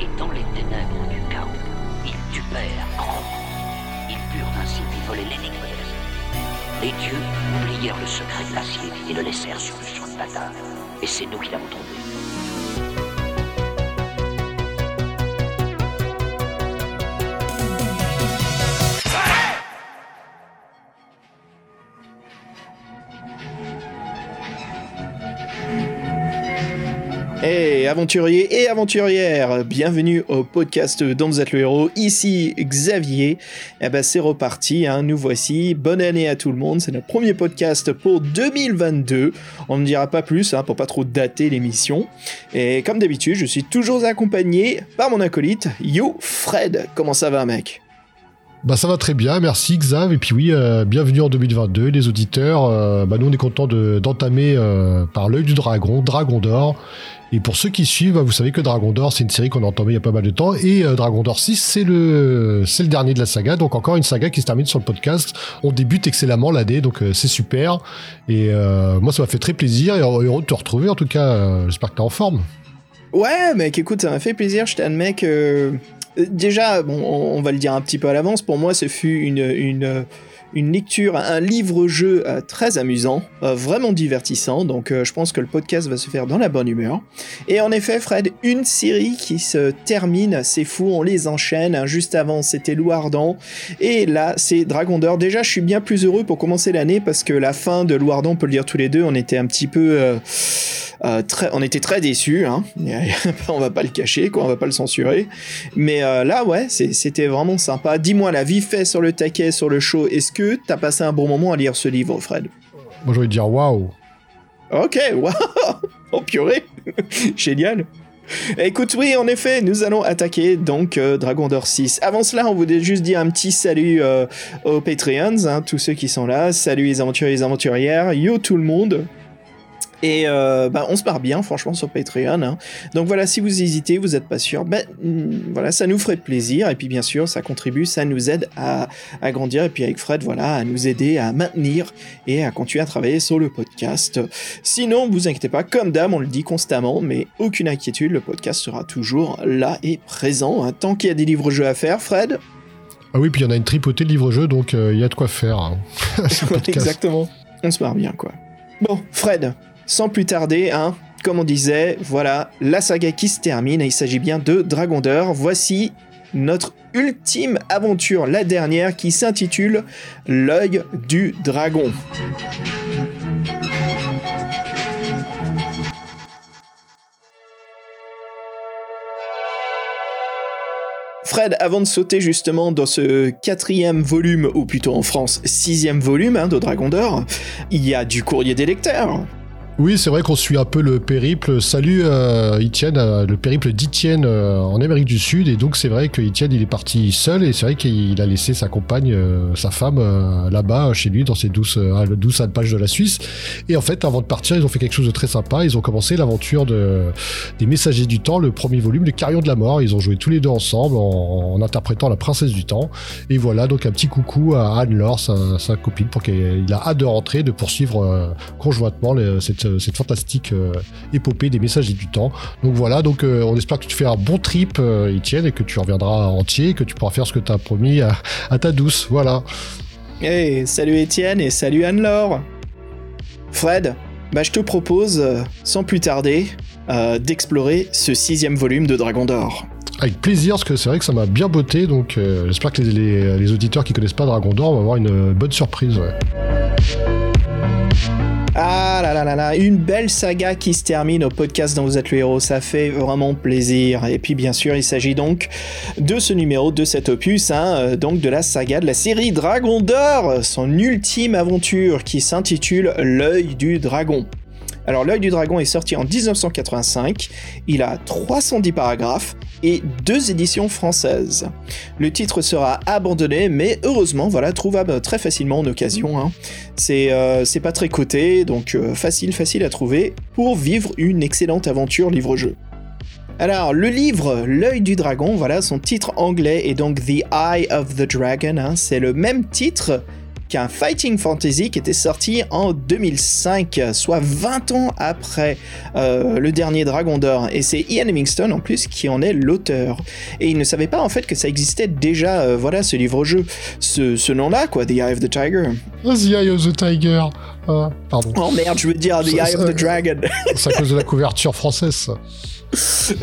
Et dans les ténèbres du chaos, ils tupèrent grandement. Ils purent ainsi voler l'énigme de. Les dieux oublièrent le secret de l'acier et le laissèrent sur le champ de bataille. Et c'est nous qui l'avons trouvé. Aventuriers et aventurières, bienvenue au podcast dont vous êtes le héros, ici Xavier. Eh ben c'est reparti, hein, nous voici, bonne année à tout le monde, c'est notre premier podcast pour 2022, on ne dira pas plus hein, pour pas trop dater l'émission. Et comme d'habitude, je suis toujours accompagné par mon acolyte, Yo Fred, comment ça va mec? Bah ça va très bien, merci Xav. Et puis oui, euh, bienvenue en 2022, les auditeurs. Euh, bah nous on est content d'entamer euh, par l'œil du dragon, Dragon d'or. Et pour ceux qui suivent, bah, vous savez que Dragon d'or c'est une série qu'on a entamée il y a pas mal de temps. Et Dragon d'or 6 c'est le c'est le dernier de la saga. Donc encore une saga qui se termine sur le podcast. On débute excellemment l'année, donc c'est super. Et moi ça m'a fait très plaisir et heureux de te retrouver en tout cas. J'espère que t'es en forme. Ouais, mec, écoute, ça m'a fait plaisir. Je t'admets que Déjà, bon, on va le dire un petit peu à l'avance, pour moi, ce fut une, une lecture, un livre-jeu euh, très amusant, euh, vraiment divertissant, donc euh, je pense que le podcast va se faire dans la bonne humeur. Et en effet, Fred, une série qui se termine, c'est fou, on les enchaîne, hein. juste avant c'était Loup Ardent, et là c'est Dragon d'Or. Déjà, je suis bien plus heureux pour commencer l'année, parce que la fin de Loup Ardent, on peut le dire tous les deux, on était un petit peu... très, on était très déçus, hein. on va pas le cacher, quoi, on va pas le censurer. Mais là, ouais, c'était vraiment sympa. Dis-moi, la vie fait sur le taquet, sur le show, est-ce que t'as passé un bon moment à lire ce livre, Fred Moi, je vais dire waouh. Ok, waouh Oh purée Génial Écoute, oui, en effet, nous allons attaquer donc euh, Dragon d'Or 6. Avant cela, on voulait juste dire un petit salut euh, aux Patreons, hein, tous ceux qui sont là. Salut les aventuriers et les aventurières. Yo tout le monde et euh, bah, on se marre bien, franchement, sur Patreon. Hein. Donc voilà, si vous hésitez, vous n'êtes pas sûr, ben voilà, ça nous ferait plaisir. Et puis bien sûr, ça contribue, ça nous aide à, à, grandir. Et puis avec Fred, voilà, à nous aider à maintenir et à continuer à travailler sur le podcast. Sinon, vous inquiétez pas, comme d'hab, on le dit constamment, mais aucune inquiétude, le podcast sera toujours là et présent. Hein. Tant qu'il y a des livres-jeux à faire, Fred? Ah oui, puis il y en a une tripotée de livres-jeux, donc euh, il y a de quoi faire. Hein. Exactement. On se marre bien, quoi. Bon, Fred, sans plus tarder, hein, comme on disait, voilà, la saga qui se termine et il s'agit bien de Dragon d'Or. Voici notre ultime aventure, la dernière, qui s'intitule L'œil du dragon. Fred, avant de sauter justement dans ce quatrième volume, ou plutôt en France, sixième volume hein, de Dragon d'Or, il y a du courrier des lecteurs. Oui, c'est vrai qu'on suit un peu le périple. Salut euh, Etienne, euh, le périple d'Etienne euh, en Amérique du Sud. Et donc c'est vrai que Etienne, il est parti seul et c'est vrai qu'il a laissé sa compagne, euh, sa femme, là-bas chez lui dans ses douces, douces alpages de la Suisse. Et en fait, avant de partir, ils ont fait quelque chose de très sympa. Ils ont commencé l'aventure de des Messagers du Temps, le premier volume, le Carillon de la Mort. Ils ont joué tous les deux ensemble en, en interprétant la Princesse du Temps. Et voilà, donc un petit coucou à Anne-Laure, sa, sa, copine, pour qu'il a hâte de rentrer, de poursuivre conjointement les, cette cette, fantastique euh, épopée des messages du temps. Donc voilà, donc euh, on espère que tu fais un bon trip, euh, Etienne, et que tu reviendras entier, que tu pourras faire ce que tu as promis à, ta douce. Voilà. Hey, salut Etienne et salut Anne-Laure. Fred, bah, je te propose, sans plus tarder, d'explorer ce sixième volume de Dragon d'Or. Avec plaisir, parce que c'est vrai que ça m'a bien botté, donc j'espère que les, les, auditeurs qui connaissent pas Dragon d'Or vont avoir une bonne surprise. Ouais. Ah là là là là, une belle saga qui se termine au podcast dont vous êtes le héros, ça fait vraiment plaisir. Et puis bien sûr, il s'agit donc de ce numéro, de cet opus, hein, euh, donc de la saga de la série Dragon d'Or, son ultime aventure qui s'intitule L'œil du dragon. Alors l'œil du dragon est sorti en 1985, il a 310 paragraphes et deux éditions françaises. Le titre sera abandonné mais heureusement voilà trouvable très facilement en occasion. Hein. Euh, c'est pas très coté donc euh, facile facile à trouver pour vivre une excellente aventure livre-jeu. Alors, le livre L'œil du dragon, voilà, son titre anglais est donc The Eye of the Dragon. Hein. c'est le même titre un fighting fantasy qui était sorti en 2005, soit 20 ans après euh, le dernier Dragon d'Or. Et c'est Ian Livingstone en plus qui en est l'auteur. Et il ne savait pas en fait que ça existait déjà, euh, voilà, ce livre-jeu. Ce nom-là, quoi, The Eye of the Tiger. The Eye of the Tiger. Ah, pardon. Oh merde, je veux dire The Eye of the Dragon. C'est à cause de la couverture française.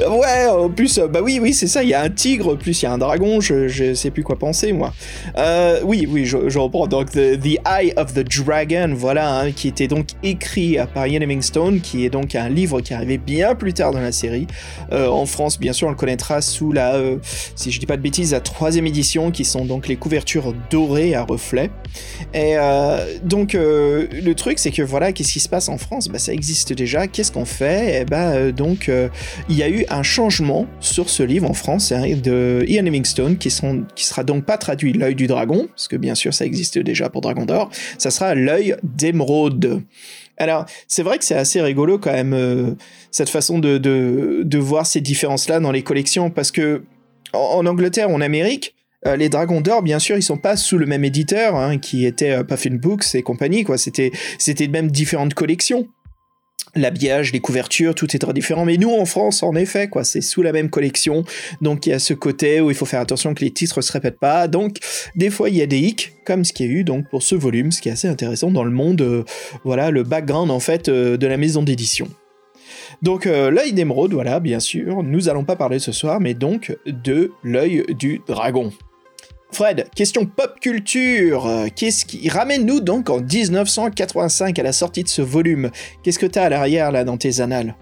Ouais, en plus, euh, bah oui, oui, c'est ça. Il y a un tigre, plus il y a un dragon. Je, je sais plus quoi penser, moi. Euh, oui, oui, je, reprends. Donc, the, Eye of the Dragon, voilà, hein, qui était donc écrit par Ian Hemingstone, qui est donc un livre qui arrivait bien plus tard dans la série. Euh, en France, bien sûr, on le connaîtra sous la, si je dis pas de bêtises, la troisième édition, qui sont donc les couvertures dorées à reflets. Et donc, le truc, c'est que voilà, qu'est-ce qui se passe en France? Bah, ça existe déjà. Qu'est-ce qu'on fait? Et eh bah, donc il y a eu un changement sur ce livre en France hein, de Ian Livingstone qui, sera donc pas traduit l'œil du dragon, parce que bien sûr ça existe déjà pour Dragon d'Or, ça sera l'œil d'émeraude. Alors, c'est vrai que c'est assez rigolo quand même, euh, cette façon de, voir ces différences-là dans les collections, parce que en, Angleterre ou en Amérique, euh, les Dragons d'Or, bien sûr, ils sont pas sous le même éditeur, hein, qui était euh, Puffin Books et compagnie, quoi. C'était, c'était même différentes collections l'habillage, les couvertures, tout est très différent. Mais nous, en France, en effet, quoi, c'est sous la même collection. Donc, il y a ce côté où il faut faire attention que les titres se répètent pas. Donc, des fois, il y a des hicks, comme ce qui a eu donc pour ce volume, ce qui est assez intéressant dans le monde, euh, voilà, le background, en fait, de la maison d'édition. Donc, l'œil d'émeraude, voilà, bien sûr, nous allons pas parler ce soir, mais donc de l'œil du dragon. Fred, question pop culture. Qu'est-ce qui ramène-nous donc en 1985 à la sortie de ce volume? Qu'est-ce que t'as à l'arrière là dans tes annales?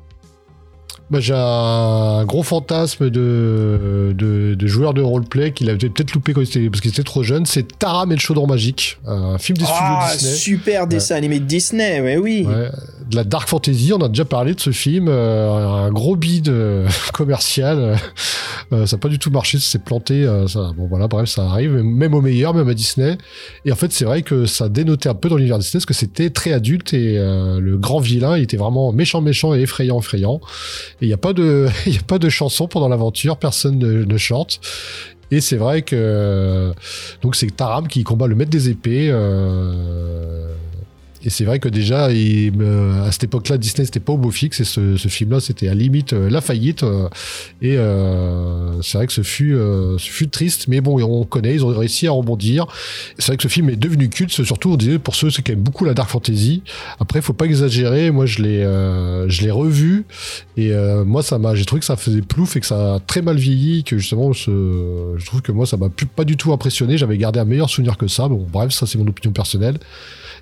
Bah, j'ai un gros fantasme de, de, de joueur de roleplay qu'il avait peut-être loupé quand il était, parce qu'il était trop jeune. C'est Taram et le chaudron magique, un film des studios ah, Disney. Super dessin animé de Disney, ouais, oui. de la dark fantasy, on a déjà parlé de ce film. Euh, un gros bide euh, commercial. Euh, ça n'a pas du tout marché, ça s'est planté. ça, bon voilà, bref, ça arrive, même au meilleur, même à Disney. Et en fait, c'est vrai que ça dénotait un peu dans l'univers Disney parce que c'était très adulte et le grand vilain, il était vraiment méchant, méchant et effrayant, effrayant. Il n'y a pas de, il a pas de chanson pendant l'aventure, personne ne, chante. Et c'est vrai que donc c'est Taram qui combat le maître des épées. Euh, et c'est vrai que déjà, il, à cette époque-là, Disney c'était pas au beau fixe et ce, film-là c'était à limite euh, la faillite. Euh, et euh, c'est vrai que ce fut, euh, triste, mais bon, on connaît, ils ont réussi à rebondir. C'est vrai que ce film est devenu culte, surtout on disait pour ceux qui aiment beaucoup la dark fantasy. Après, faut pas exagérer. Moi, je l'ai, je l'ai revu et moi, ça m'a, j'ai trouvé que ça faisait plouf et que ça a très mal vieilli, que justement, je trouve que moi, ça m'a pas du tout impressionné. J'avais gardé un meilleur souvenir que ça. Bon, bref, ça c'est mon opinion personnelle.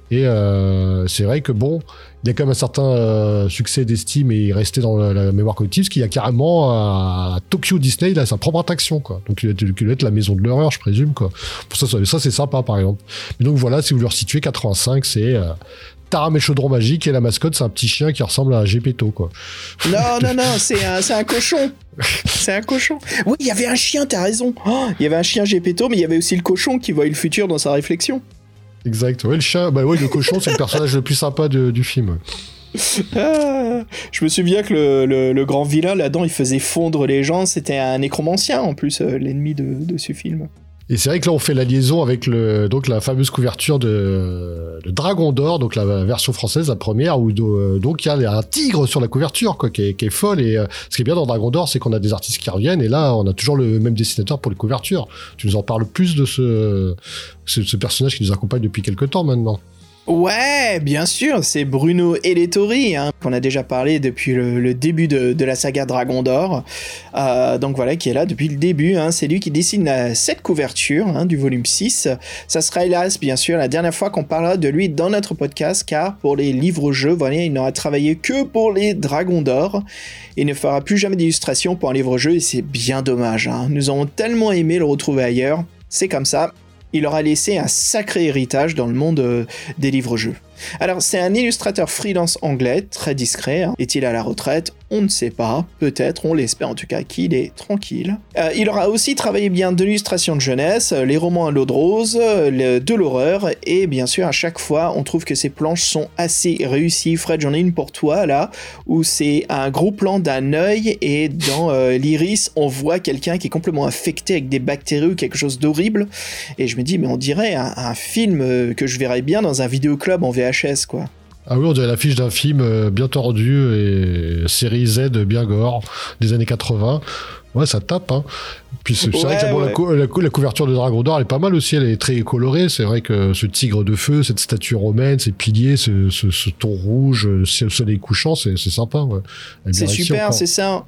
Et euh, c'est vrai que bon, il y a quand même un certain euh, succès d'estime et il restait dans la, mémoire collective, ce qu'il y a carrément à, Tokyo Disney, il a sa propre attraction, quoi. Donc il doit être la maison de l'horreur, je présume, quoi. Pour ça, ça, c'est sympa, par exemple. Mais donc voilà, si vous le resituez, 85, c'est euh, Taram et Chaudron Magique et la mascotte, c'est un petit chien qui ressemble à un Gepetto, quoi. Non, non, non, c'est un, un cochon. C'est un cochon. Oui, il y avait un chien, t'as raison. Oh, il y avait un chien Gepetto, mais il y avait aussi le cochon qui voit le futur dans sa réflexion. Exact. Ouais, le chat, bah le cochon, c'est le personnage le plus sympa du film. Ah, je me souviens que le, grand vilain là-dedans, il faisait fondre les gens. C'était un nécromancien en plus, euh, l'ennemi de, ce film. Et c'est vrai que là, on fait la liaison avec le, donc la fameuse couverture de, Dragon d'Or, donc la version française, la première, où euh, donc il y a un tigre sur la couverture, quoi, qui est, folle. Et euh, ce qui est bien dans Dragon d'Or, c'est qu'on a des artistes qui reviennent, et là, on a toujours le même dessinateur pour les couvertures. Tu nous en parles plus de ce, ce personnage qui nous accompagne depuis quelques temps maintenant. Ouais, bien sûr, c'est Bruno Eletori, hein, qu'on a déjà parlé depuis le, début de, la saga Dragon d'Or. Euh, donc voilà, qui est là depuis le début. Hein. c'est lui qui dessine cette couverture hein, du volume 6. Ça sera hélas, bien sûr, la dernière fois qu'on parlera de lui dans notre podcast, car pour les livres-jeux, voilà, il n'aura travaillé que pour les Dragons d'Or. Il ne fera plus jamais d'illustration pour un livre-jeu, et c'est bien dommage. Nous avons tellement aimé le retrouver ailleurs. C'est comme ça il aura laissé un sacré héritage dans le monde euh, des livres-jeux. Alors, c'est un illustrateur freelance anglais, très discret. Hein. Est-il à la retraite? On ne sait pas. Peut-être, on l'espère en tout cas qu'il est tranquille. Euh, il aura aussi travaillé bien de l'illustration de jeunesse, les romans à l'eau de rose, de l'horreur, et bien sûr, à chaque fois, on trouve que ses planches sont assez réussies. Fred, j'en ai une pour toi là, où c'est un gros plan d'un œil, et dans euh, l'iris, on voit quelqu'un qui est complètement infecté avec des bactéries ou quelque chose d'horrible. Et je me dis, mais on dirait un, film euh, que je verrais bien dans un vidéoclub en VR quoi. Ah oui, on dirait l'affiche d'un film euh, bien tordu et série Z bien gore des années 80. Ouais, ça tape. Hein. Puis c'est vrai que la, couverture de Dragon d'Or, elle est pas mal aussi. Elle est très colorée. C'est vrai que ce tigre de feu, cette statue romaine, ces piliers, ce, ce, ton rouge, ce soleil couchant, c'est sympa. C'est super, c'est ça.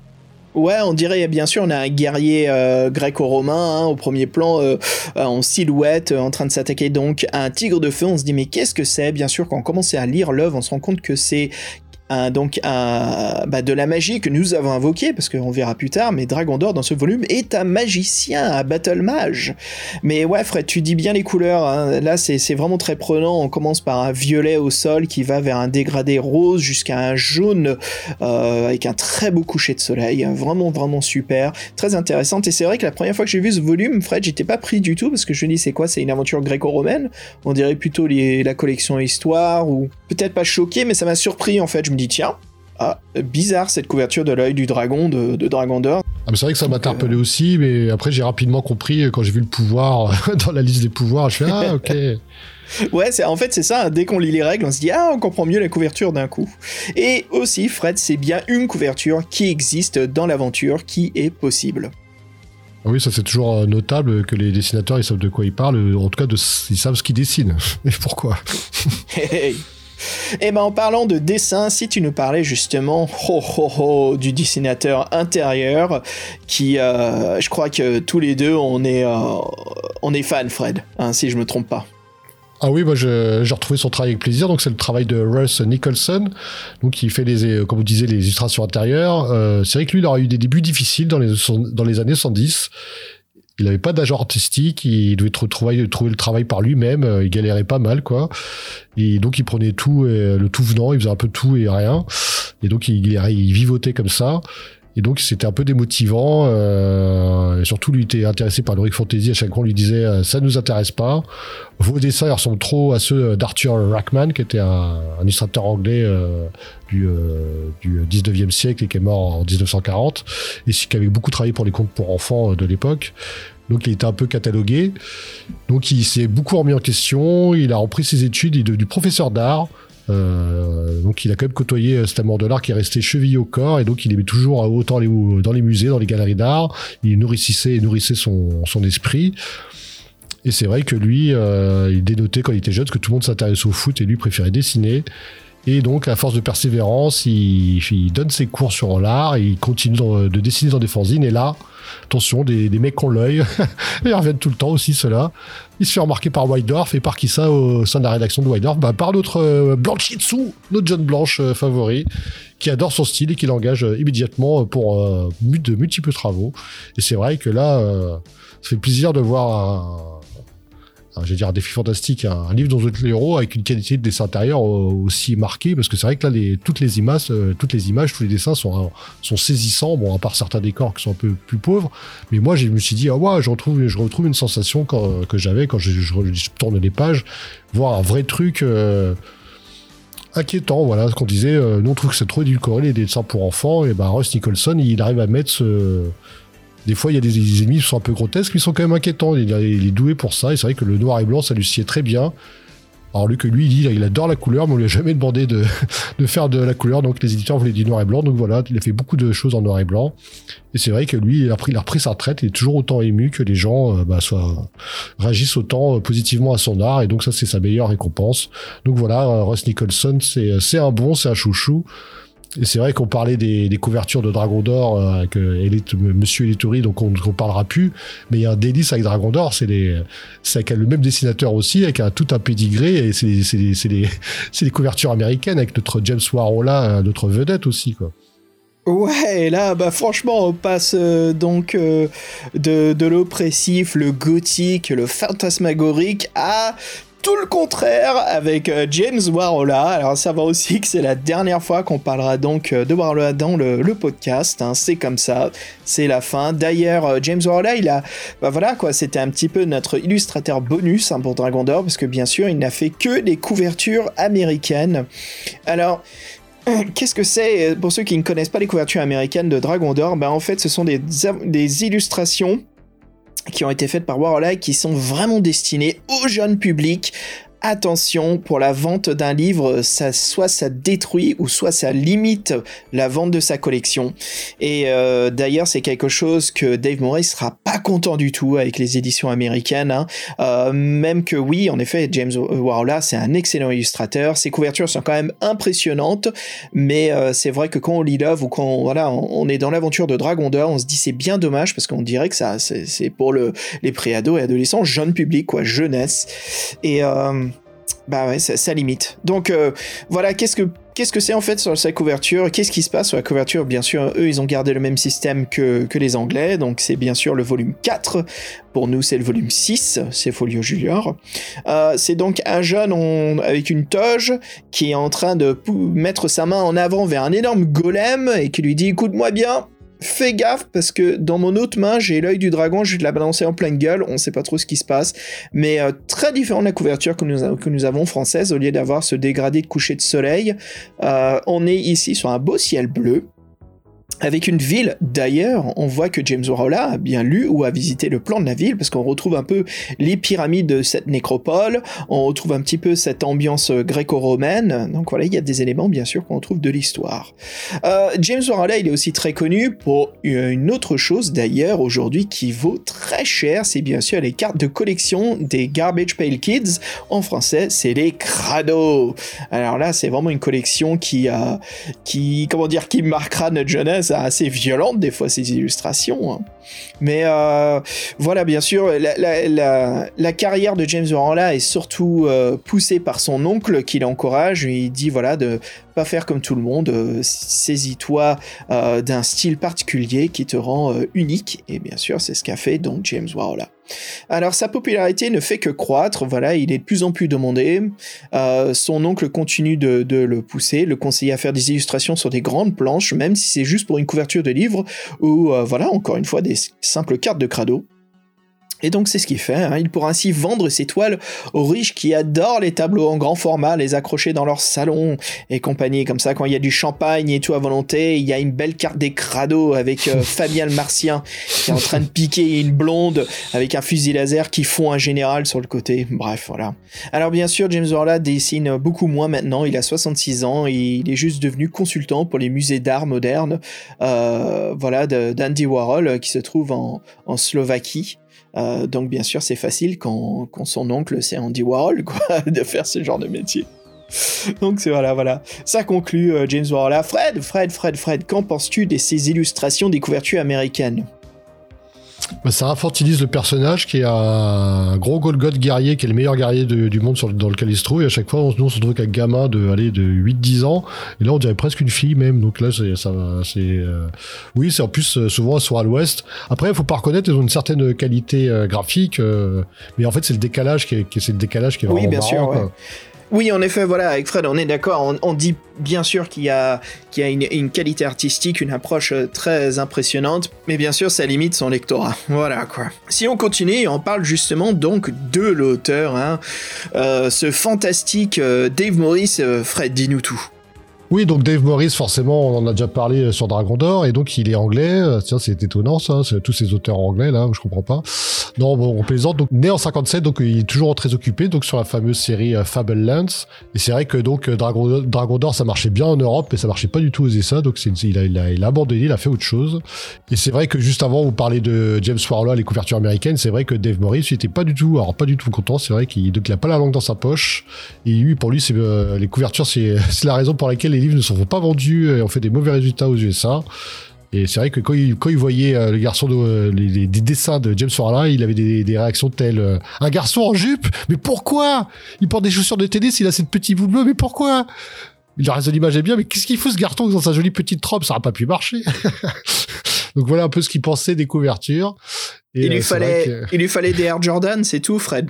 Ouais, on dirait bien sûr, on a un guerrier euh, gréco-romain hein, au premier plan euh, en silhouette en train de s'attaquer donc à un tigre de feu. On se dit mais qu'est-ce que c'est? Bien sûr, quand on commence à lire l'œuvre, on se rend compte que c'est donc un, bah, de la magie que nous avons invoquée, parce qu'on verra plus tard, mais Dragon d'Or dans ce volume est un magicien, un battle mage. Mais ouais, Fred, tu dis bien les couleurs, hein. là c'est vraiment très prenant. On commence par un violet au sol qui va vers un dégradé rose jusqu'à un jaune euh, avec un très beau coucher de soleil. Vraiment, vraiment super, très intéressante. Et c'est vrai que la première fois que j'ai vu ce volume, Fred, j'étais pas pris du tout parce que je me dis c'est quoi? C'est une aventure gréco-romaine? On dirait plutôt la collection histoire ou peut-être pas choqué, mais ça m'a surpris en fait. Je me dit tiens, ah, bizarre cette couverture de l'œil du dragon de, Dragon d'Or. Ah, c'est vrai que ça m'a interpellé aussi, mais après j'ai rapidement compris euh, quand j'ai vu le pouvoir dans la liste des pouvoirs, je fais ah ok. Ouais, c'est en fait c'est ça. Dès qu'on lit les règles, on se dit ah on comprend mieux la couverture d'un coup. Et aussi, Fred, c'est bien une couverture qui existe dans l'aventure, qui est possible. Ah oui, ça c'est toujours euh, notable que les dessinateurs ils savent de quoi ils parlent. En tout cas, de, ils savent ce qu'ils dessinent et pourquoi? Et eh ben en parlant de dessin, si tu nous parlais justement oh, oh, oh, du dessinateur intérieur, qui euh, je crois que tous les deux on est euh, on est fan Fred, hein, si je me trompe pas. Ah oui, j'ai retrouvé son travail avec plaisir. Donc c'est le travail de Russ Nicholson, qui fait les, comme vous disiez, les illustrations intérieures. Euh, c'est vrai que lui, il aura eu des débuts difficiles dans les dans les années 110. Il n'avait pas d'agent artistique, il devait trouver, trouver le travail par lui-même, euh, il galérait pas mal, quoi. Et donc il prenait tout, euh, le tout venant, il faisait un peu tout et rien. Et donc il, il vivotait comme ça. Et donc c'était un peu démotivant. Euh, et surtout, lui était intéressé par l'Heroic Fantasy. À chaque fois, on lui disait euh, ça nous intéresse pas. Vos dessins ressemblent trop à ceux d'Arthur Rackman, qui était un, illustrateur anglais euh, du, euh, du 19e siècle et qui est mort en 1940 et qui avait beaucoup travaillé pour les contes pour enfants de l'époque. Donc il était un peu catalogué. Donc il s'est beaucoup remis en question. Il a repris ses études. Il est devenu professeur d'art. Euh, donc il a quand même côtoyé euh, cet amour de l'art qui est resté chevillé au corps et donc il aimait toujours autant les, dans les musées, dans les galeries d'art. Il nourrissait et nourrissait son, esprit. Et c'est vrai que lui, euh, il dénotait quand il était jeune que tout le monde s'intéressait au foot et lui préférait dessiner. Et donc, à force de persévérance, il, donne ses cours sur l'art, il continue de dessiner dans des fanzines. Et là, attention, des, mecs ont l'œil. Ils reviennent tout le temps aussi, ceux-là. Il se fait remarquer par Whitedorf et par qui ça au sein de la rédaction de Whitedorf bah, Par notre euh, Blanchitsu, notre jeune blanche euh, favori, qui adore son style et qui l'engage euh, immédiatement pour euh, de multiples travaux. Et c'est vrai que là, ça fait plaisir de voir je vais dire un défi fantastique, un, livre dans les héros avec une qualité de dessin intérieur aussi marquée, parce que c'est vrai que là, toutes les images, euh, toutes les images, tous les dessins sont, sont saisissants, bon, à part certains décors qui sont un peu plus pauvres, mais moi, je me suis dit, ah ouais, je retrouve, je retrouve une sensation que j'avais quand je, tourne les pages, voir un vrai truc, euh, inquiétant, voilà, ce qu'on disait, euh, nous on trouve que c'est trop édulcoré les dessins pour enfants, et ben Russ Nicholson, il arrive à mettre ce, des fois, il y a des, ennemis qui sont un peu grotesques, mais ils sont quand même inquiétants. Il, est doué pour ça, et c'est vrai que le noir et blanc, ça lui sied très bien. Alors que lui, il dit, il adore la couleur, mais on lui a jamais demandé de, faire de la couleur, donc les éditeurs voulaient du noir et blanc, donc voilà, il a fait beaucoup de choses en noir et blanc. Et c'est vrai que lui, il a, pris, repris sa retraite, il est toujours autant ému que les gens euh, bah, réagissent autant euh, positivement à son art, et donc ça, c'est sa meilleure récompense. Donc voilà, euh, Ross Nicholson, c'est un bon, c'est un chouchou. Et c'est vrai qu'on parlait des, couvertures de Dragon d'Or euh, avec euh, Monsieur Elitori, donc on ne parlera plus. Mais il y a un délice avec Dragon d'Or, c'est avec le même dessinateur aussi, avec un, tout un pédigré, et c'est, les couvertures américaines avec notre James Warhol là, notre vedette aussi, quoi. Ouais, là, bah franchement, on passe euh, donc de l'oppressif, le gothique, le fantasmagorique à tout le contraire avec euh, James Warola. Alors, ça va aussi que c'est la dernière fois qu'on parlera donc euh, de Warola dans le, podcast. Hein. C'est comme ça, c'est la fin. D'ailleurs, euh, James Warola, il a, bah voilà quoi, c'était un petit peu notre illustrateur bonus hein, pour Dragon d'Or, parce que bien sûr, il n'a fait que des couvertures américaines. Alors, Qu'est-ce que c'est Pour ceux qui ne connaissent pas les couvertures américaines de Dragon d'Or, bah en fait ce sont des illustrations qui ont été faites par Warhol qui sont vraiment destinées au jeune public attention pour la vente d'un livre, ça soit ça détruit ou soit ça limite la vente de sa collection. Et euh, d'ailleurs, c'est quelque chose que Dave Morris sera pas content du tout avec les éditions américaines. Hein. Euh, même que oui, en effet, James Warola, c'est un excellent illustrateur. Ses couvertures sont quand même impressionnantes, mais euh, c'est vrai que quand on lit l'œuvre ou quand voilà, on, est dans l'aventure de Dragon d'Or, on se dit c'est bien dommage parce qu'on dirait que ça, c'est pour le, les préados et adolescents, jeune public, quoi, jeunesse. Et bah ouais, ça, limite. Donc euh, voilà, qu'est-ce que qu'est-ce que c'est en fait sur sa couverture? Qu'est-ce qui se passe sur la couverture? Bien sûr, eux, ils ont gardé le même système que, que les Anglais, donc c'est bien sûr le volume 4. Pour nous, c'est le volume 6, c'est Folio Junior. Euh, c'est donc un jeune avec une toge qui est en train de mettre sa main en avant vers un énorme golem et qui lui dit écoute-moi bien, fais gaffe parce que dans mon autre main, j'ai l'œil du dragon, je vais la balancer en pleine gueule, on sait pas trop ce qui se passe, mais euh, très différent de la couverture que nous, avons française, au lieu d'avoir ce dégradé de coucher de soleil, euh, on est ici sur un beau ciel bleu, avec une ville, d'ailleurs, on voit que James Warola a bien lu ou a visité le plan de la ville, parce qu'on retrouve un peu les pyramides de cette nécropole, on retrouve un petit peu cette ambiance gréco-romaine, donc voilà, il y a des éléments, bien sûr, qu'on retrouve de l'histoire. Euh, James Warola, il est aussi très connu pour une autre chose, d'ailleurs, aujourd'hui, qui vaut très cher, c'est bien sûr les cartes de collection des Garbage Pail Kids, en français, c'est les crados. Alors là, c'est vraiment une collection qui, comment dire, qui marquera notre jeunesse, assez violente des fois ces illustrations. Hein. Mais euh, voilà, bien sûr, la, carrière de James là est surtout euh, poussée par son oncle qui l'encourage. Il dit voilà de pas faire comme tout le monde, euh, saisis-toi d'un style particulier qui te rend unique. Et bien sûr, c'est ce qu'a fait donc James Warhol. Alors sa popularité ne fait que croître, voilà, il est de plus en plus demandé. son oncle continue de, le pousser, le conseiller à faire des illustrations sur des grandes planches, même si c'est juste pour une couverture de livre, ou voilà, encore une fois, des simple carte de crado. Et donc c'est ce qu'il fait, hein. il pourra ainsi vendre ses toiles aux riches qui adorent les tableaux en grand format, les accrocher dans leur salon et compagnie, comme ça quand il y a du champagne et tout à volonté, il y a une belle carte des crados avec euh, Fabien le Martien qui est en train de piquer une blonde avec un fusil laser qui fond un général sur le côté, bref voilà. Alors bien sûr James Orla dessine beaucoup moins maintenant, il a 66 ans et il est juste devenu consultant pour les musées d'art moderne, euh, voilà, d'Andy Warhol qui se trouve en, en Slovaquie. Euh, donc bien sûr, c'est facile quand, son oncle c'est Andy Warhol, de faire ce genre de métier. Donc c'est voilà, voilà. Ça conclut euh, James Warhol. Fred, Fred, Fred, Fred, qu'en penses-tu de ces illustrations des couvertures américaines? Bah, ça infantilise le personnage qui est un gros Golgoth guerrier, qui est le meilleur guerrier du monde sur, dans lequel il se trouve. Et à chaque fois, on, nous, on se trouve avec un gamin de, allez, de 8-10 ans. Et là, on dirait presque une fille même. Donc là, c'est, ça, c'est, euh, oui, c'est en plus, euh, souvent, elles sont à l'ouest. Après, il faut pas reconnaître, elles ont une certaine qualité euh, graphique. mais en fait, c'est le décalage qui est, c'est le décalage qui est vraiment Oui, bien sûr, ouais. Oui, en effet, voilà, avec Fred, on est d'accord. On, dit bien sûr qu'il y a, une, qualité artistique, une approche euh, très impressionnante, mais bien sûr, ça limite son lectorat. Voilà, quoi. Si on continue, on parle justement donc de l'auteur, hein, euh, ce fantastique euh, Dave Morris. Fred, dis-nous tout. Oui, donc Dave Morris, forcément, on en a déjà parlé sur Dragon d'Or, et donc il est anglais. Tiens, c'est étonnant ça, tous ces auteurs anglais là, je comprends pas. Non, bon, on plaisante. Donc né en 57, donc il est toujours très occupé donc sur la fameuse série euh, Fable Lands. Et c'est vrai que donc euh, Dragon, Dragon d'Or, ça marchait bien en Europe, mais ça marchait pas du tout aux USA. Donc il, a, il, a, il a abandonné, il a fait autre chose. Et c'est vrai que juste avant, vous parlez de James Warlow, les couvertures américaines. C'est vrai que Dave Morris, il était pas du tout, alors pas du tout content. C'est vrai qu'il donc il a pas la langue dans sa poche. Et lui, pour lui, c'est euh, les couvertures, c'est la raison pour laquelle les livres ne sont pas vendus et ont fait des mauvais résultats aux USA. Et c'est vrai que quand il, quand il voyait euh, le garçon de, euh, les, des dessins de James Farley, il avait des, des réactions telles euh, un garçon en jupe, mais pourquoi? Il porte des chaussures de tennis, il a cette petite boule bleue, mais pourquoi? Le reste de l'image est bien, mais qu'est-ce qu'il fout ce garçon dans sa jolie petite robe? Ça n'a pas pu marcher. Donc voilà un peu ce qu'il pensait des couvertures. il, lui fallait, il lui fallait des Air Jordan, c'est tout, Fred.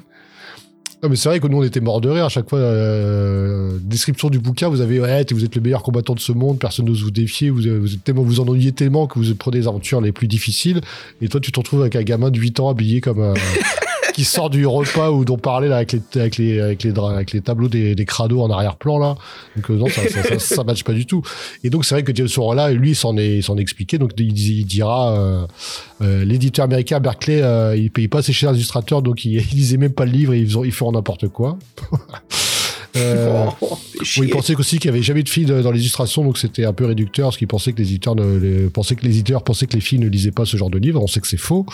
Non, mais c'est vrai que nous, on était morts de rire à chaque fois. Euh, description du bouquin, vous avez, ouais, vous êtes le meilleur combattant de ce monde, personne n'ose vous défier, vous, vous, êtes tellement, vous ennuyez tellement que vous prenez des aventures les plus difficiles. Et toi, tu te retrouves avec un gamin de 8 ans habillé comme. Euh, qui sort du repas où on parlait là, avec, les, avec, les, avec, les, avec les tableaux des, des crados en arrière-plan là. Donc euh, non, ça, ça, ça, matche pas du tout. Et donc c'est vrai que James là lui, s'en est, s'en expliqué. Donc il, il dira, euh, euh, l'éditeur américain Berkeley, euh, il paye pas ses chers illustrateurs, donc il, il lisait même pas le livre et ils, ils feront n'importe quoi. Euh, oh, il pensait aussi qu'il n'y avait jamais de filles dans l'illustration, donc c'était un peu réducteur, parce qu'il pensait que les éditeurs ne, les, pensait que les éditeurs pensaient que les filles ne lisaient pas ce genre de livre. On sait que c'est faux.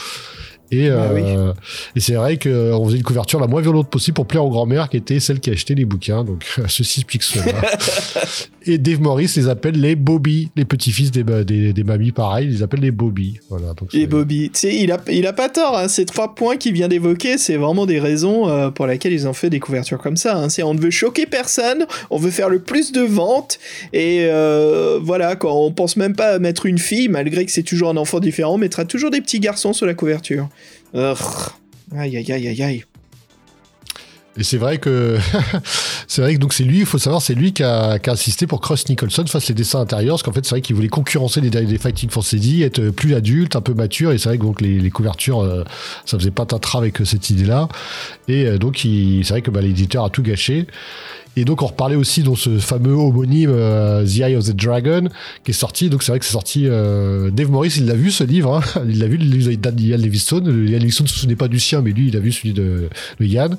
Et, bah euh, et c'est vrai qu'on faisait une couverture la moins violente possible pour plaire aux grand-mères qui étaient celles qui achetaient les bouquins. Donc ceci explique cela. et Dave Morris les appelle les Bobby, les petits-fils des, des, des, mamies pareil, ils les appellent les Bobby. Voilà, donc les Bobby. Tu sais, il a, il a pas tort. Hein. Ces trois points qu'il vient d'évoquer, c'est vraiment des raisons euh, pour lesquelles ils ont fait des couvertures comme ça. Hein. C'est on ne veut choquer personne, on veut faire le plus de ventes. Et euh, voilà, quand on pense même pas à mettre une fille, malgré que c'est toujours un enfant différent, on mettra toujours des petits garçons sur la couverture. Aïe, aïe, aïe, aïe, aïe. Et c'est vrai que c'est vrai que donc c'est lui, il faut savoir, c'est lui qui a, qui a, insisté pour que Cross Nicholson fasse les dessins intérieurs, parce qu'en fait c'est vrai qu'il voulait concurrencer les, les Fighting Fantasy, être plus adulte, un peu mature, et c'est vrai que donc les, les couvertures, euh, ça faisait pas tatra avec euh, cette idée-là, et euh, donc c'est vrai que bah, l'éditeur a tout gâché. Et donc on reparlait aussi dans ce fameux homonyme euh, The Eye of the Dragon qui est sorti. Donc c'est vrai que c'est sorti. Euh, Dave Morris, il l'a vu ce livre. Hein. Il l'a vu livre de Ian Livingstone. Ian Livingstone ne se souvenait pas du sien, mais lui, il a vu celui de, de Yann.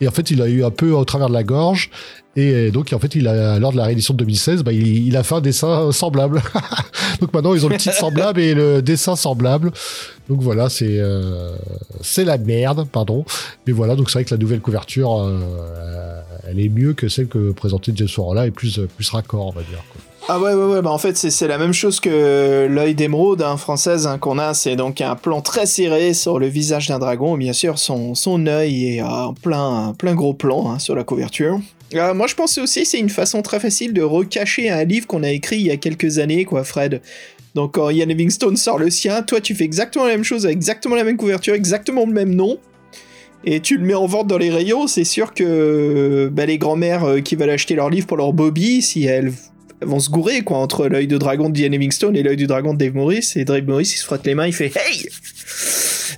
Et en fait, il a eu un peu au travers de la gorge. Et donc, en fait, il a, lors de la réédition de 2016, bah, il, il, a fait un dessin semblable. donc maintenant, ils ont le titre semblable et le dessin semblable. Donc voilà, c'est euh, la merde, pardon. Mais voilà, donc c'est vrai que la nouvelle couverture, euh, elle est mieux que celle que présentait James là et plus plus raccord, on va dire. Quoi. Ah ouais, ouais, ouais, bah en fait, c'est la même chose que l'œil d'émeraude hein, française hein, qu'on a. C'est donc un plan très serré sur le visage d'un dragon. Bien sûr, son, son œil est en plein, plein gros plan hein, sur la couverture. Euh, moi, je pense aussi c'est une façon très facile de recacher un livre qu'on a écrit il y a quelques années, quoi, Fred. Donc, quand Ian Livingstone sort le sien, toi, tu fais exactement la même chose, avec exactement la même couverture, exactement le même nom et tu le mets en vente dans les rayons, c'est sûr que bah, les grands-mères euh, qui veulent acheter leur livre pour leur Bobby, si elles vont se gourer, quoi, entre l'œil de dragon de Diane Livingstone et l'œil du dragon de Dave Morris. Et Dave Morris, il se frotte les mains, il fait Hey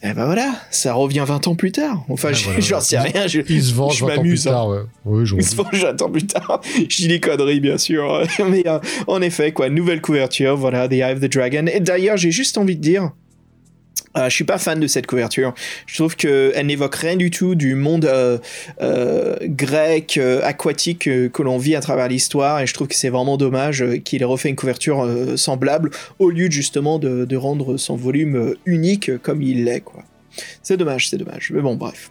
Et ben voilà, ça revient 20 ans plus tard. Enfin, j'en sais rien. Je, il se venge 20 ans plus tard, ouais. oui, il se venge 20 ans plus tard. je dis des conneries, bien sûr. Mais euh, en effet, quoi, nouvelle couverture, voilà, The Eye of the Dragon. Et d'ailleurs, j'ai juste envie de dire, euh, je suis pas fan de cette couverture. Je trouve qu'elle n'évoque rien du tout du monde euh, euh, grec, aquatique que l'on vit à travers l'histoire, et je trouve que c'est vraiment dommage qu'il ait refait une couverture semblable, au lieu justement de, rendre son volume unique comme il l'est. C'est dommage, c'est dommage. Mais bon, bref.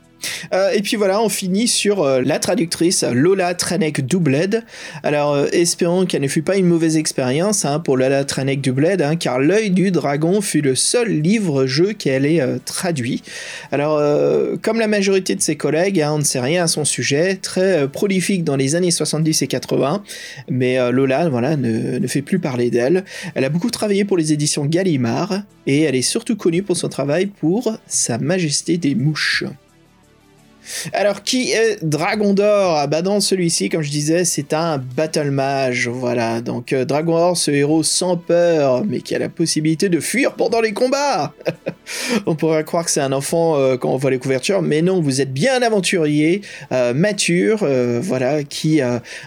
Euh, et puis voilà, on finit sur euh, la traductrice Lola Tranek Doubled. Alors, euh, espérons qu'elle ne fut pas une mauvaise expérience hein, pour Lola Tranek Doubled, hein, car L'œil du dragon fut le seul livre-jeu qu'elle ait traduit. Alors, comme la majorité de ses collègues, hein, on ne sait rien à son sujet, très prolifique dans les années 70 et 80, mais Lola, voilà, ne fait plus parler d'elle. Elle a beaucoup travaillé pour les éditions Gallimard, et elle est surtout connue pour son travail pour Sa Majesté des Mouches. Alors, qui est Dragon d'Or? Ah bah dans celui-ci, comme je disais, c'est un Battle Mage, voilà. Donc euh, Dragon d'Or, ce héros sans peur, mais qui a la possibilité de fuir pendant les combats On pourrait croire que c'est un enfant euh, quand on voit les couvertures, mais non, vous êtes bien aventurier, euh, mature, voilà, qui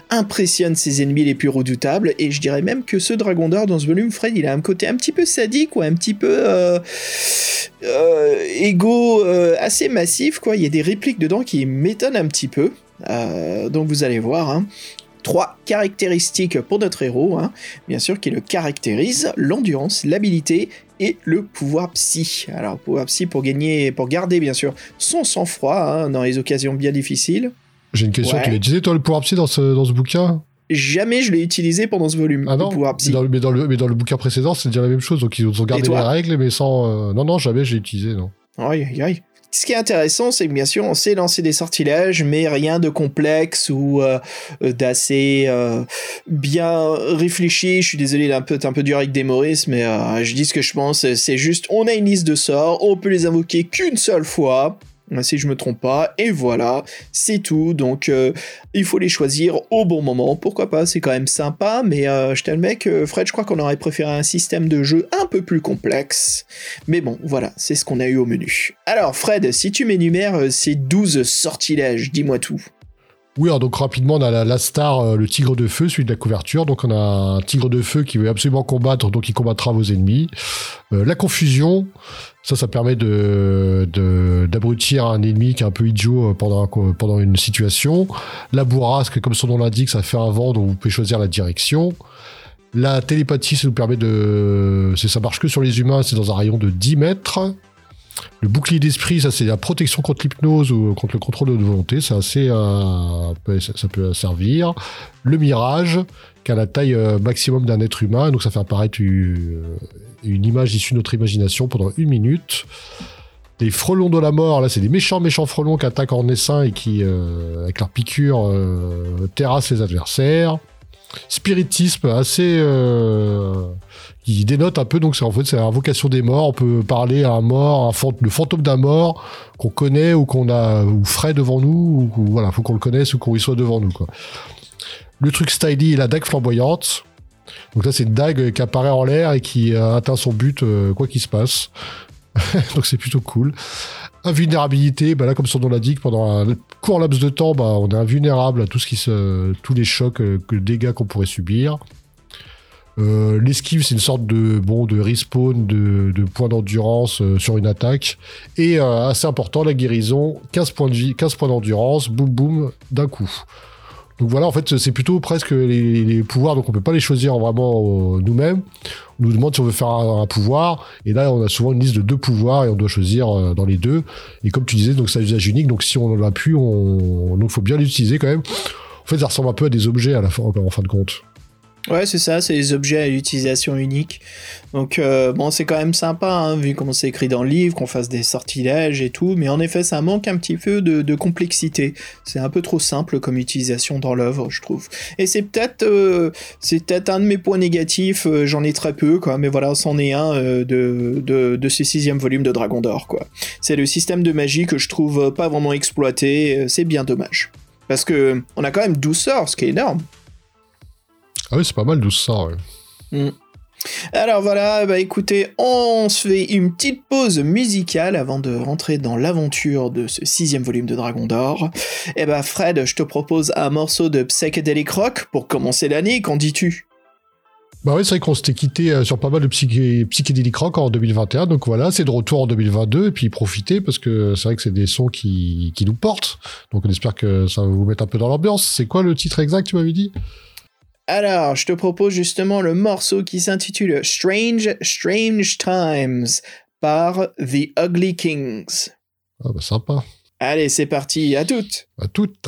impressionne ses ennemis les plus redoutables, et je dirais même que ce Dragon d'Or, dans ce volume, Fred, il a un côté un petit peu sadique, ou un petit peu égo assez massif, quoi. Il y a des répliques de dedans qui m'étonne un petit peu. Euh, donc vous allez voir. Hein. Trois caractéristiques pour notre héros, hein. bien sûr, qui le caractérise l'endurance, l'habilité et le pouvoir psy. Alors, pouvoir psy pour gagner, pour garder, bien sûr, son sang-froid hein, dans les occasions bien difficiles. J'ai une question, ouais. tu l'as utilisé toi le pouvoir psy dans ce, dans ce bouquin? Jamais je l'ai utilisé pendant ce volume. Ah non, pouvoir psy. Dans le, mais, dans le, mais dans le bouquin précédent, c'est déjà la même chose. Donc ils ont gardé les règles, mais sans. Euh... Non, non, jamais je l'ai utilisé, non. Aïe, aïe, aïe. Ce qui est intéressant, c'est que bien sûr, on sait lancer des sortilèges, mais rien de complexe ou euh, d'assez euh, bien réfléchi. Je suis désolé d'un peu, un peu dur avec des Maurice, mais euh, je dis ce que je pense. C'est juste, on a une liste de sorts, on peut les invoquer qu'une seule fois. Si je me trompe pas. Et voilà, c'est tout. Donc, euh, il faut les choisir au bon moment. Pourquoi pas C'est quand même sympa. Mais euh, je mec, euh, Fred, je crois qu'on aurait préféré un système de jeu un peu plus complexe. Mais bon, voilà, c'est ce qu'on a eu au menu. Alors, Fred, si tu m'énumères ces 12 sortilèges, dis-moi tout. Oui, donc rapidement, on a la, star, le tigre de feu, celui de la couverture. Donc on a un tigre de feu qui veut absolument combattre, donc il combattra vos ennemis. la confusion, ça, ça permet de, d'abrutir un ennemi qui est un peu idiot euh, pendant, pendant une situation. La bourrasque, comme son nom l'indique, ça fait un vent dont vous pouvez choisir la direction. La télépathie, ça nous permet de... Ça marche que sur les humains, c'est dans un rayon de 10 mètres. Le bouclier d'esprit, ça c'est la protection contre l'hypnose ou contre le contrôle de volonté, euh, ça peut servir. Le mirage, qui a la taille euh, maximum d'un être humain, donc ça fait apparaître une, image issue de notre imagination pendant une minute. Les frelons de la mort, là c'est des méchants méchants frelons qui attaquent en essaim et qui, euh, avec leur piqûre, terrassent les adversaires. Spiritisme assez dénote un peu donc c'est en fait c'est l'invocation des morts. On peut parler à un mort un le fantôme d'un mort qu'on connaît ou qu'on a ou frais devant nous ou, voilà faut qu'on le connaisse ou qu'on y soit devant nous quoi. Le truc styly la dague flamboyante. Donc là c'est une dague qui apparaît en l'air et qui atteint son but euh, quoi qu'il se passe. Donc c'est plutôt cool. Invulnérabilité bah là comme son nom l'indique pendant un court laps de temps bah on est invulnérable à tout ce qui se tous les chocs euh, que dégâts qu'on pourrait subir euh, l'esquive, c'est une sorte de bon de respawn, de, de points d'endurance euh, sur une attaque. Et euh, assez important, la guérison, 15 points de vie, 15 points d'endurance, boum boum, d'un coup. Donc voilà, en fait, c'est plutôt presque les, pouvoirs, donc on peut pas les choisir vraiment nous-mêmes. On nous demande si on veut faire un, pouvoir, et là on a souvent une liste de deux pouvoirs et on doit choisir dans les deux. Et comme tu disais, donc c'est un usage unique, donc si on en a plus, on, donc faut bien l'utiliser quand même. En fait, ça ressemble un peu à des objets à la fin, en fin de compte. Ouais, c'est ça, c'est des objets à utilisation unique. Donc, euh, bon, c'est quand même sympa, hein, vu comment c'est écrit dans le livre, qu'on fasse des sortilèges et tout, mais en effet, ça manque un petit peu de, complexité. C'est un peu trop simple comme utilisation dans l'œuvre, je trouve. Et c'est peut-être euh, peut-être un de mes points négatifs, euh, j'en ai très peu, quoi, mais voilà, c'en est un de ce sixième volume de Dragon d'Or, quoi. C'est le système de magie que je trouve pas vraiment exploité, c'est bien dommage. Parce que on a quand même 12 sorts, ce qui est énorme. Ah oui, c'est pas mal 12 ça, ouais. Mm. Alors voilà, bah écoutez, on se fait une petite pause musicale avant de rentrer dans l'aventure de ce sixième volume de Dragon d'Or. Et eh bah Fred, je te propose un morceau de Psychedelic Rock pour commencer l'année, qu'en dis-tu? Bah oui, c'est vrai qu'on s'était quitté euh, sur pas mal de psyché psychédélique rock en 2021, donc voilà, c'est de retour en 2022, et puis profitez, parce que c'est vrai que c'est des sons qui, qui nous portent, donc on espère que ça va vous mettre un peu dans l'ambiance. C'est quoi le titre exact, tu m'avais dit? Alors, je te propose justement le morceau qui s'intitule Strange, Strange Times par The Ugly Kings. Ah bah sympa. Allez, c'est parti, à toutes. À toutes.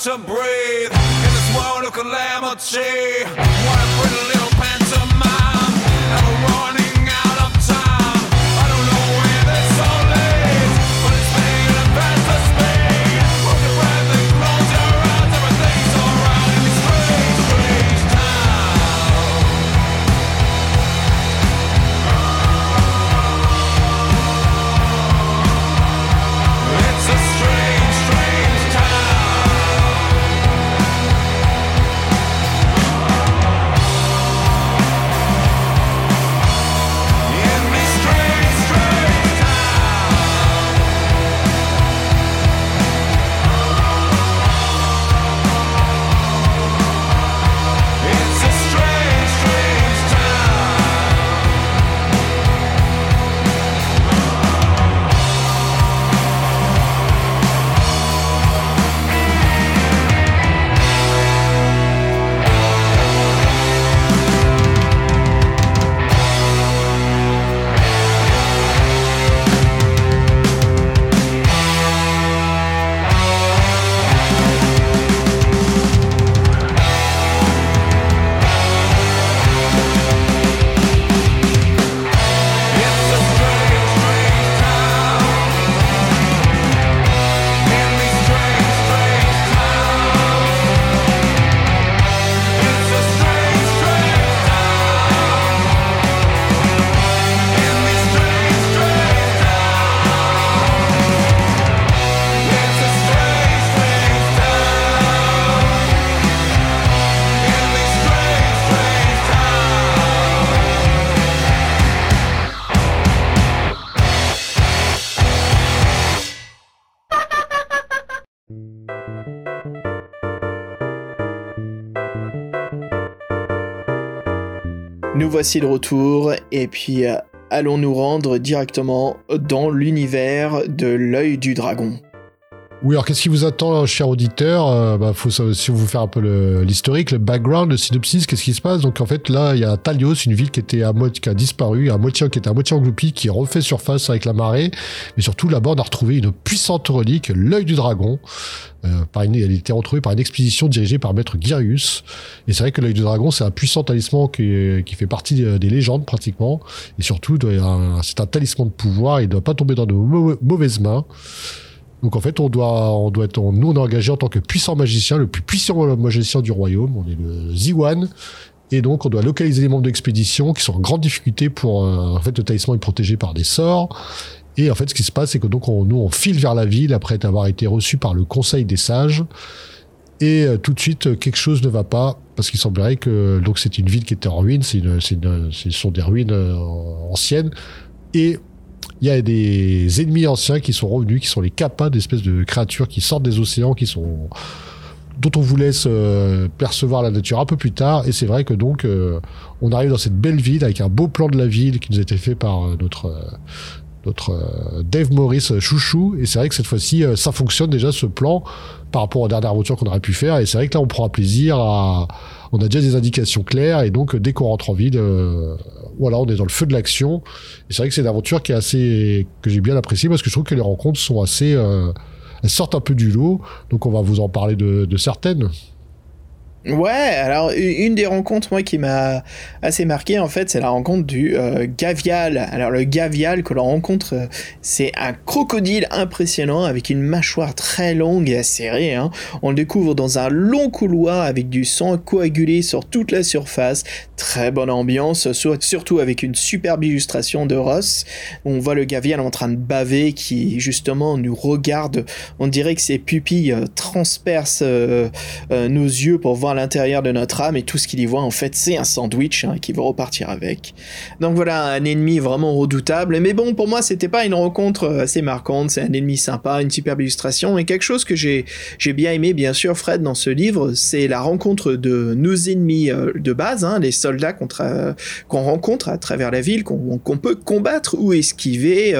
to break. Voici de retour, et puis euh, allons nous rendre directement dans l'univers de l'œil du dragon. Oui, alors qu'est-ce qui vous attend, cher auditeur Euh, bah, faut si vous faire un peu l'historique, le background, le synopsis, qu'est-ce qui se passe? Donc en fait, là, il y a Talios, une ville qui était à qui a disparu, à moitié, qui était à moitié engloupie, qui refait surface avec la marée. Mais surtout, là-bas, on a retrouvé une puissante relique, l'œil du dragon. Euh, par une, elle a été retrouvée par une expédition dirigée par Maître Gyrius. Et c'est vrai que l'œil du dragon, c'est un puissant talisman qui, qui fait partie des, des légendes pratiquement. Et surtout, c'est un talisman de pouvoir. Il ne doit pas tomber dans de mau- mauvaises mains. Donc en fait, on doit, on doit être, nous on est engagé en tant que puissant magicien, le plus puissant magicien du royaume. On est le Ziwan. Et donc, on doit localiser les membres de l'expédition qui sont en grande difficulté pour, euh, en fait, le talisman est protégé par des sorts. Et en fait, ce qui se passe, c'est que donc, on, nous, on file vers la ville après avoir été reçu par le Conseil des Sages. Et euh, tout de suite, quelque chose ne va pas parce qu'il semblerait que donc c'est une ville qui était en ruine. C'est ce sont des ruines euh, anciennes. Et il y a des ennemis anciens qui sont revenus, qui sont les kappas, d'espèces de créatures qui sortent des océans, qui sont dont on vous laisse euh, percevoir la nature un peu plus tard. Et c'est vrai que donc euh, on arrive dans cette belle ville avec un beau plan de la ville qui nous a été fait par euh, notre euh, notre euh, Dave Morris chouchou. Et c'est vrai que cette fois-ci, ça fonctionne déjà ce plan par rapport aux dernières aventures qu'on aurait pu faire. Et c'est vrai que là, on prend un plaisir à. On a déjà des indications claires et donc dès qu'on rentre en ville, euh, voilà, on est dans le feu de l'action. Et c'est vrai que c'est une aventure qui est assez que j'ai bien appréciée parce que je trouve que les rencontres sont assez, euh, elles sortent un peu du lot. Donc on va vous en parler de certaines. Ouais, alors une des rencontres moi qui m'a assez marqué en fait, c'est la rencontre du euh, gavial. Alors le gavial que l'on rencontre, euh, c'est un crocodile impressionnant avec une mâchoire très longue et acérée. Hein. On le découvre dans un long couloir avec du sang coagulé sur toute la surface. Très bonne ambiance, surtout avec une superbe illustration de Ross. On voit le gavial en train de baver qui justement nous regarde. On dirait que ses pupilles euh, transpercent nos yeux pour voir à l'intérieur de notre âme et tout ce qu'il y voit en fait c'est un sandwich hein, qui va repartir avec. Donc voilà un ennemi vraiment redoutable. Mais bon pour moi c'était pas une rencontre euh, assez marquante, c'est un ennemi sympa, une superbe illustration et quelque chose que j'ai j'ai bien aimé bien sûr Fred dans ce livre, c'est la rencontre de nos ennemis euh, de base, hein, les soldats euh, qu'on rencontre à travers la ville, qu'on peut combattre ou esquiver,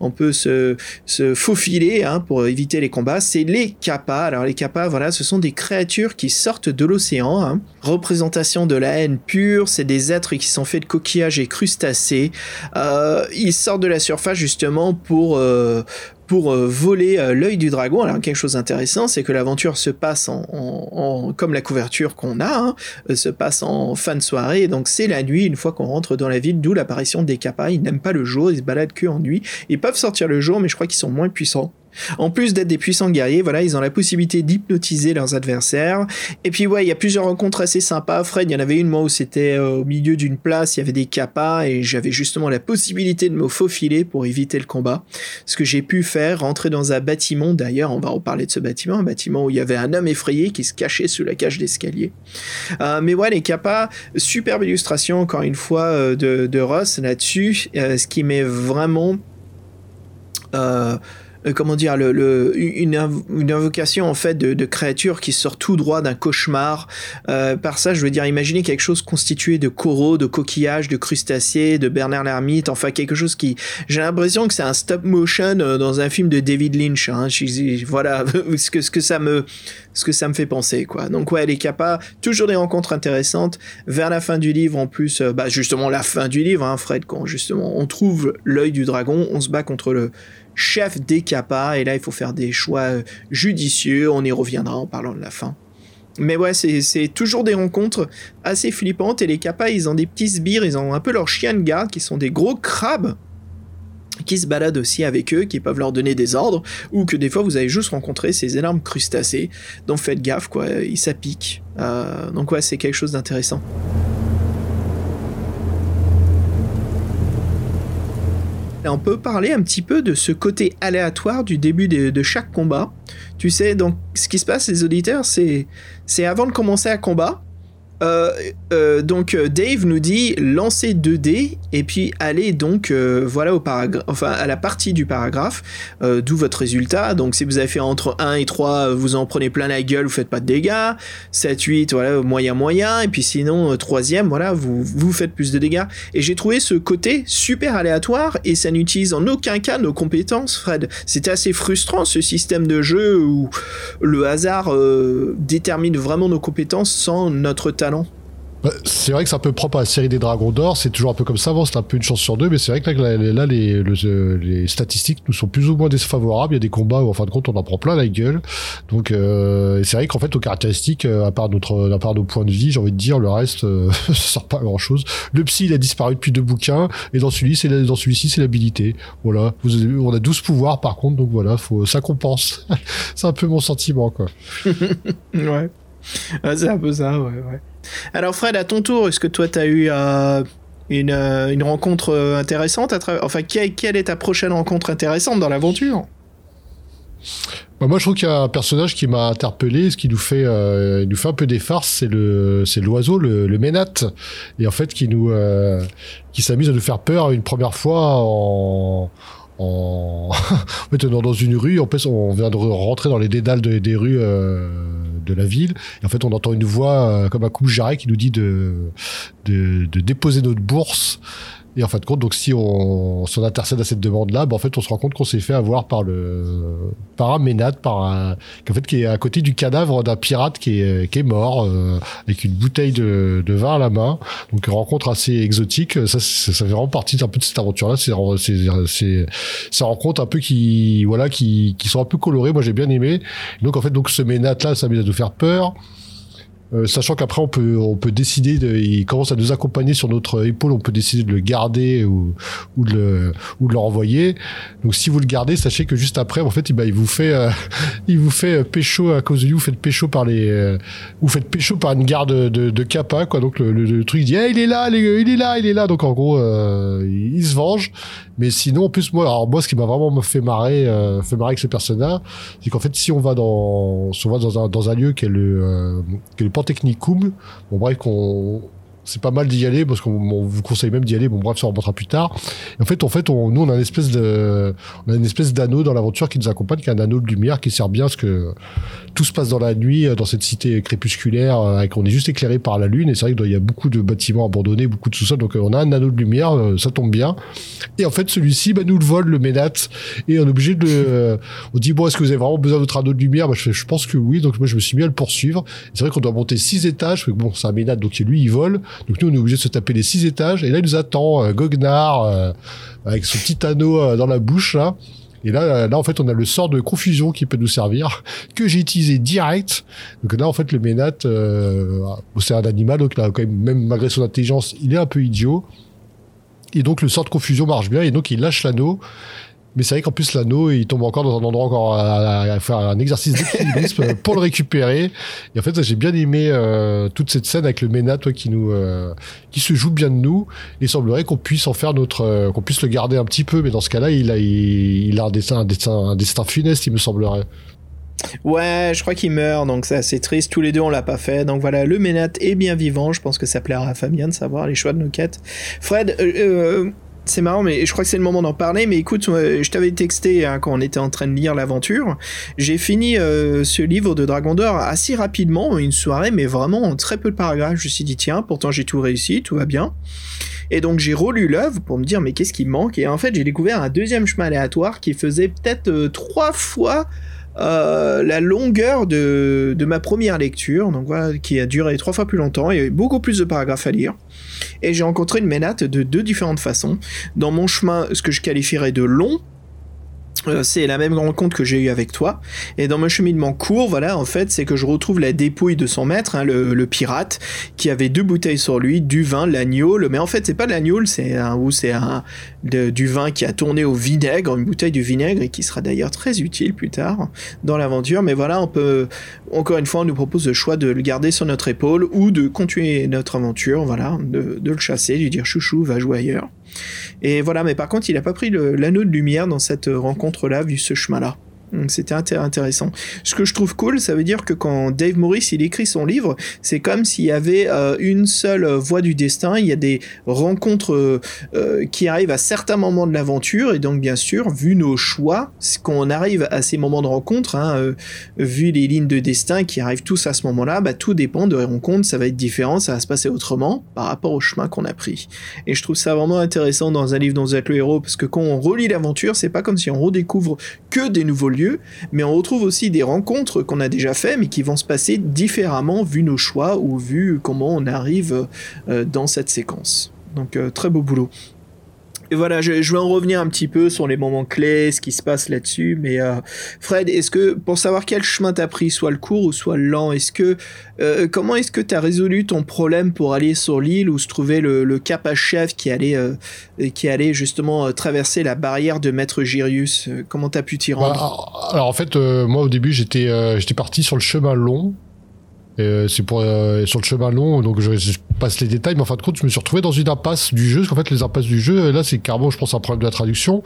on peut se, se faufiler hein, pour éviter les combats. C'est les kappas. Alors les kappas voilà ce sont des créatures qui sortent de l'océan. Hein. Représentation de la haine pure, c'est des êtres qui sont faits de coquillages et crustacés. Euh, ils sortent de la surface justement pour, euh, pour euh, voler l'œil du dragon. Alors quelque chose d'intéressant, c'est que l'aventure se passe en, comme la couverture qu'on a, hein, se passe en fin de soirée. Donc c'est la nuit une fois qu'on rentre dans la ville, d'où l'apparition des kappas. Ils n'aiment pas le jour, ils se baladent que en nuit. Ils peuvent sortir le jour, mais je crois qu'ils sont moins puissants. En plus d'être des puissants guerriers, voilà, ils ont la possibilité d'hypnotiser leurs adversaires. Et puis ouais, il y a plusieurs rencontres assez sympas. Fred, il y en avait une moi où c'était euh, au milieu d'une place, il y avait des capas et j'avais justement la possibilité de me faufiler pour éviter le combat. Ce que j'ai pu faire, rentrer dans un bâtiment. D'ailleurs, on va reparler de ce bâtiment, un bâtiment où il y avait un homme effrayé qui se cachait sous la cage d'escalier. Euh, mais ouais, les capas, superbe illustration encore une fois euh, de, Ross là-dessus, ce qui met vraiment comment dire, une, invocation en fait de, créatures qui sort tout droit d'un cauchemar. Euh, par ça, je veux dire, imaginez quelque chose constitué de coraux, de coquillages, de crustacés, de Bernard l'ermite, enfin quelque chose qui, j'ai l'impression que c'est un stop motion euh, dans un film de David Lynch. Hein. voilà ce que ça me fait penser. Donc ouais, les capas, toujours des rencontres intéressantes. Vers la fin du livre, en plus, bah justement la fin du livre, hein, Fred, quand justement on trouve l'œil du dragon, on se bat contre le chef des capas, et là il faut faire des choix euh, judicieux, on y reviendra en parlant de la fin. Mais ouais, c'est toujours des rencontres assez flippantes, et les capas ils ont des petits sbires, ils ont un peu leurs chiens de garde qui sont des gros crabes qui se baladent aussi avec eux, qui peuvent leur donner des ordres, ou que des fois vous avez juste rencontré ces énormes crustacés, donc faites gaffe quoi, ils s'appiquent. Euh, donc ouais, c'est quelque chose d'intéressant. On peut parler un petit peu de ce côté aléatoire du début de, chaque combat. Tu sais, donc ce qui se passe, les auditeurs, c'est, c'est avant de commencer un combat, euh, euh, donc euh, Dave nous dit lancer 2 dés et puis allez donc voilà au paragraphe enfin à la partie du paragraphe d'où votre résultat. Donc si vous avez fait entre 1 et 3 vous en prenez plein la gueule vous faites pas de dégâts. 7 8 voilà moyen moyen. Et puis sinon troisième voilà vous vous faites plus de dégâts. Et j'ai trouvé ce côté super aléatoire et ça n'utilise en aucun cas nos compétences Fred. C'était assez frustrant ce système de jeu où le hasard détermine vraiment nos compétences sans notre talent bah, c'est vrai que c'est un peu propre à la série des Dragons d'Or, c'est toujours un peu comme ça, avant c'est un peu une chance sur deux, mais c'est vrai que là, les, statistiques nous sont plus ou moins défavorables, il y a des combats où en fin de compte on en prend plein la gueule, donc euh, c'est vrai qu'en fait aux caractéristiques, euh, à part, notre, à part nos points de vie, j'ai envie de dire, le reste, euh, ça sort pas grand chose. Le psy il a disparu depuis deux bouquins, et dans celui-ci c'est, dans celui-ci c'est l'habilité, voilà, on a 12 pouvoirs par contre, donc voilà, faut, ça compense, c'est un peu mon sentiment quoi. ouais. c'est un peu ça, ouais, ouais. Alors Fred, à ton tour, est-ce que toi tu as eu euh, une, euh, une, rencontre euh, intéressante à Enfin, quelle, est ta prochaine rencontre intéressante dans l'aventure? Bah, moi, je trouve qu'il y a un personnage qui m'a interpellé, ce qui nous fait, nous fait un peu des farces, c'est le, c'est l'oiseau, le, le ménate, et en fait, qui nous, qui s'amuse à nous faire peur une première fois en, en, fait, dans une rue. En plus, on vient de rentrer dans les dédales des rues de la ville. Et en fait, on entend une voix euh, comme un coup jarret qui nous dit de, de, de, déposer notre bourse. Et en fin de compte, donc si on, si intercède à cette demande-là, bah, en fait, on se rend compte qu'on s'est fait avoir par le par un ménat, par un, en fait, qui est à côté du cadavre d'un pirate qui est, qui est mort euh, avec une bouteille de, de vin à la main. Donc une rencontre assez exotique. Ça, ça, fait vraiment partie un peu de cette aventure-là. C'est c'est c'est ces rencontres un peu qui voilà qui qui sont un peu colorées. Moi, j'ai bien aimé. Donc en fait, donc ce ménat-là, ça m'a de faire peur. Euh, sachant qu'après on peut on peut décider de, il commence à nous accompagner sur notre épaule on peut décider de le garder ou, ou de le ou de le renvoyer. Donc si vous le gardez sachez que juste après en fait il, bah, il vous fait euh, il vous fait pécho à cause de lui vous faites pécho par les euh, vous faites pécho par une garde de, de Kappa quoi. Donc le, le, le truc dit hey, il est là il est là il est là. Donc en gros euh, il se venge mais sinon en plus moi alors moi ce qui m'a vraiment fait marrer euh, fait marrer avec ce personnage c'est qu'en fait si on va dans si on va dans un dans un lieu qui est le euh, qui est le Pantechnicum. Bon bref, qu'on c'est pas mal d'y aller parce qu'on on vous conseille même d'y aller. Bon bref, ça on remontera plus tard. Et en fait, en fait, on, nous on a une espèce de, on a une espèce d'anneau dans l'aventure qui nous accompagne, qui est un anneau de lumière qui sert bien parce que tout se passe dans la nuit, dans cette cité crépusculaire, euh, et qu'on est juste éclairé par la lune. Et c'est vrai qu'il y a beaucoup de bâtiments abandonnés, beaucoup de sous-sols. Donc euh, on a un anneau de lumière, euh, ça tombe bien. Et en fait, celui-ci, bah, nous le vole, le Ménat, et on est obligé de, euh, on dit bon, est-ce que vous avez vraiment besoin de votre anneau de lumière? Bah, je, je pense que oui. Donc moi, je me suis mis à le poursuivre. C'est vrai qu'on doit monter six étages. Bon, c'est un Ménat, donc lui, il vole. Donc nous, on est obligé de se taper les six étages. Et là, il nous attend euh, Goguenard euh, avec son petit anneau euh, dans la bouche là. Et là, euh, là, en fait, on a le sort de confusion qui peut nous servir, que j'ai utilisé direct. Donc là, en fait, le Ménat, euh, c'est un animal, donc là, quand même, même malgré son intelligence, il est un peu idiot. Et donc, le sort de confusion marche bien, et donc, il lâche l'anneau. Mais c'est vrai qu'en plus, l'anneau, il tombe encore dans un endroit encore à, à faire un exercice d'équilibrisme pour le récupérer. Et en fait, j'ai bien aimé euh, toute cette scène avec le Ménat, toi, qui nous, euh, qui se joue bien de nous. Il semblerait qu'on puisse en faire notre, euh, qu'on puisse le garder un petit peu. Mais dans ce cas-là, il a, il, il a un destin, un destin, un destin funeste, il me semblerait. Ouais, je crois qu'il meurt, donc c'est assez triste. Tous les deux, on l'a pas fait. Donc voilà, le Ménat est bien vivant. Je pense que ça plaira à Fabien de savoir les choix de nos quêtes. Fred, euh, c'est marrant, mais je crois que c'est le moment d'en parler. Mais écoute, euh, je t'avais texté hein, quand on était en train de lire l'aventure. J'ai fini euh, ce livre de Dragon d'Or assez rapidement, une soirée, mais vraiment en très peu de paragraphes. Je me suis dit, tiens, pourtant j'ai tout réussi, tout va bien. Et donc j'ai relu l'œuvre pour me dire, mais qu'est-ce qui me manque? Et en fait, j'ai découvert un deuxième chemin aléatoire qui faisait peut-être euh, trois fois euh, la longueur de, ma première lecture, donc qui a duré trois fois plus longtemps, il y avait beaucoup plus de paragraphes à lire. Et j'ai rencontré une ménate de deux différentes façons. Dans mon chemin, ce que je qualifierais de long, c'est la même rencontre que j'ai eue avec toi. Et dans mon cheminement court, voilà, en fait, c'est que je retrouve la dépouille de son maître, hein, le, pirate, qui avait deux bouteilles sur lui, du vin, l'agneau. Mais en fait, c'est pas de l'agneau, c'est un, ou c'est un, du vin qui a tourné au vinaigre, une bouteille de vinaigre, et qui sera d'ailleurs très utile plus tard dans l'aventure. Mais voilà, on peut, encore une fois, on nous propose le choix de le garder sur notre épaule ou de continuer notre aventure, voilà, de, de le chasser, lui dire chouchou, va jouer ailleurs. Et voilà, mais par contre, il a pas pris l'anneau de lumière dans cette rencontre-là, vu ce chemin-là. Donc c'était inté- intéressant. Ce que je trouve cool, ça veut dire que quand Dave Morris il écrit son livre, c'est comme s'il y avait euh, une seule euh, voie du destin. Il y a des rencontres euh, qui arrivent à certains moments de l'aventure, et donc bien sûr, vu nos choix, c'est qu'on arrive à ces moments de rencontre, hein, vu les lignes de destin qui arrivent tous à ce moment-là, bah, tout dépend de les rencontres, ça va être différent, ça va se passer autrement par rapport au chemin qu'on a pris. Et je trouve ça vraiment intéressant dans un livre dont vous êtes le héros, parce que quand on relit l'aventure, c'est pas comme si on redécouvre que des nouveaux lieux, mais on retrouve aussi des rencontres qu'on a déjà fait, mais qui vont se passer différemment vu nos choix ou vu comment on arrive euh, dans cette séquence. Donc euh, très beau boulot. Et voilà, je, vais en revenir un petit peu sur les moments clés, ce qui se passe là-dessus. Mais euh, Fred, est-ce que pour savoir quel chemin t'as pris, soit le court ou soit le lent, est-ce que euh, comment est-ce que t'as résolu ton problème pour aller sur l'île où se trouvait le, cap à chef qui allait euh, qui allait justement traverser la barrière de Maître Girius Comment t'as pu t'y rendre? Voilà, alors en fait, moi au début j'étais j'étais parti sur le chemin long. Et, euh, c'est pour euh, sur le chemin long, donc je, je passe les détails, mais en fin de compte, je me suis retrouvé dans une impasse du jeu. Parce qu'en fait, les impasses du jeu, là, c'est carrément, je pense, un problème de la traduction.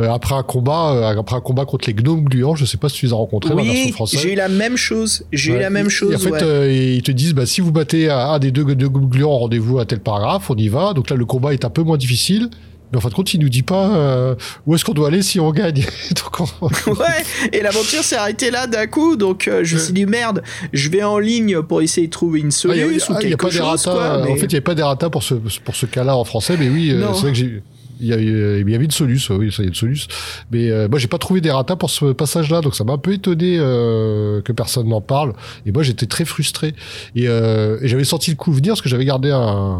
Euh, après un combat, euh, après un combat contre les gnomes gluants, je sais pas si tu les as rencontrés dans la version Oui, française. j'ai eu la même chose. J'ai eu la même chose. Et en fait, ouais. euh, ils te disent, bah, si vous battez un un des deux, deux gluants, rendez-vous à tel paragraphe, on y va. Donc là, le combat est un peu moins difficile. Mais en fin de compte, il nous dit pas euh, où est-ce qu'on doit aller si on gagne. Donc, on- Ouais, et l'aventure s'est arrêtée là d'un coup, donc euh, je me suis dit merde, je vais en ligne pour essayer de trouver une Ah, solution ou ah, il y a quelque chose. quoi, En fait, il n'y avait pas d'errata pour ce, pour ce cas-là en français, mais oui, euh, c'est vrai que j'ai. Il y, avait, il y avait une solution, oui, ça y a une solution. Mais euh, moi, j'ai pas trouvé d'errata pour ce passage-là, donc ça m'a un peu étonné euh, que personne n'en parle. Et moi, j'étais très frustré. Et, euh, et j'avais senti le coup venir parce que j'avais gardé un,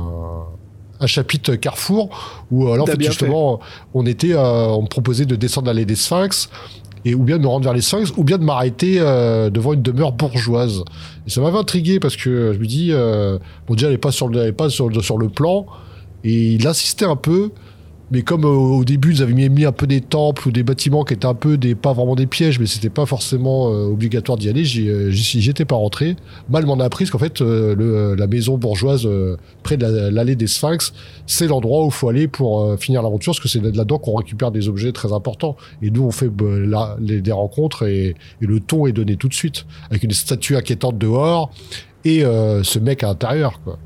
un chapitre Carrefour où euh, en fait, bien justement, on était, euh, on me proposait de descendre l'allée des Sphinx et ou bien de me rendre vers les Sphinx, ou bien de m'arrêter euh, devant une demeure bourgeoise. Et ça m'avait intrigué parce que je me dis, bon déjà elle est pas sur le, elle est pas sur, sur le plan, et il insistait un peu. Mais comme euh, au début ils avaient mis, un peu des temples ou des bâtiments qui étaient un peu des pas vraiment des pièges, mais c'était pas forcément euh, obligatoire d'y aller, euh, j'y- étais pas rentré. Mal m'en a appris qu'en fait le, la maison bourgeoise près de la- l'allée des Sphinx, c'est l'endroit où il faut aller pour finir l'aventure, parce que c'est là-dedans qu'on récupère des objets très importants. Et nous, on fait bah, des rencontres et, le ton est donné tout de suite, avec une statue inquiétante dehors et ce mec à l'intérieur. Quoi.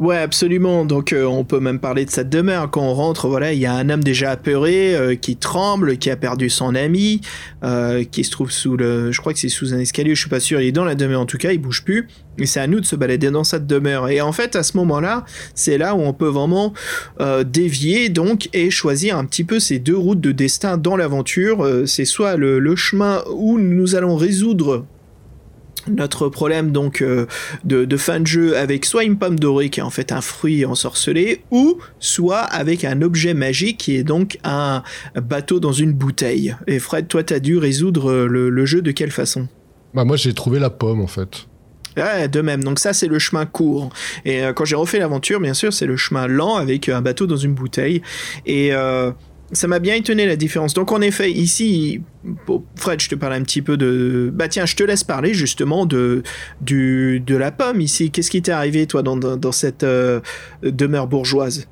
Ouais, absolument. Donc, euh, on peut même parler de cette demeure. Quand on rentre, voilà, il y a un homme déjà apeuré euh, qui tremble, qui a perdu son ami, euh, qui se trouve sous le. Je crois que c'est sous un escalier. Je suis pas sûr. Il est dans la demeure en tout cas. Il bouge plus. Et c'est à nous de se balader dans cette demeure. Et en fait, à ce moment-là, c'est là où on peut vraiment dévier donc et choisir un petit peu ces deux routes de destin dans l'aventure. C'est soit le, le chemin où nous allons résoudre notre problème donc euh, de, de fin de jeu avec soit une pomme dorée qui est en fait un fruit ensorcelé ou soit avec un objet magique qui est donc un bateau dans une bouteille. Et Fred, toi t'as dû résoudre euh, le, le jeu de quelle façon? Bah, moi, j'ai trouvé la pomme en fait. Ouais, de même. Donc ça, c'est le chemin court. Et euh, quand j'ai refait l'aventure, bien sûr, c'est le chemin lent avec un bateau dans une bouteille. Et euh, ça m'a bien étonné la différence. Donc en effet, ici, Fred, je te parle un petit peu de... Bah tiens, je te laisse parler justement de, de la pomme ici. Qu'est-ce qui t'est arrivé, toi, dans, cette euh, demeure bourgeoise?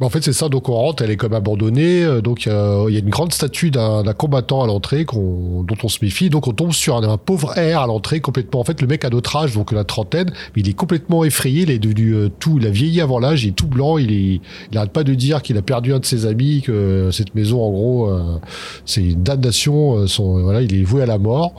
En fait, c'est ça. Donc, on rentre, elle est comme abandonnée. euh, Donc, euh, il y a une grande statue d'un combattant à l'entrée dont on se méfie. Donc, on tombe sur un, pauvre air à l'entrée, complètement. En fait, le mec a notre âge, donc la trentaine, mais il est complètement effrayé. Il est devenu euh, tout. Il a vieilli avant l'âge. Il est tout blanc. Il est. Il pas de dire qu'il a perdu un de ses amis, que cette maison, en gros, euh, c'est une damnation. euh, voilà, il est voué à la mort.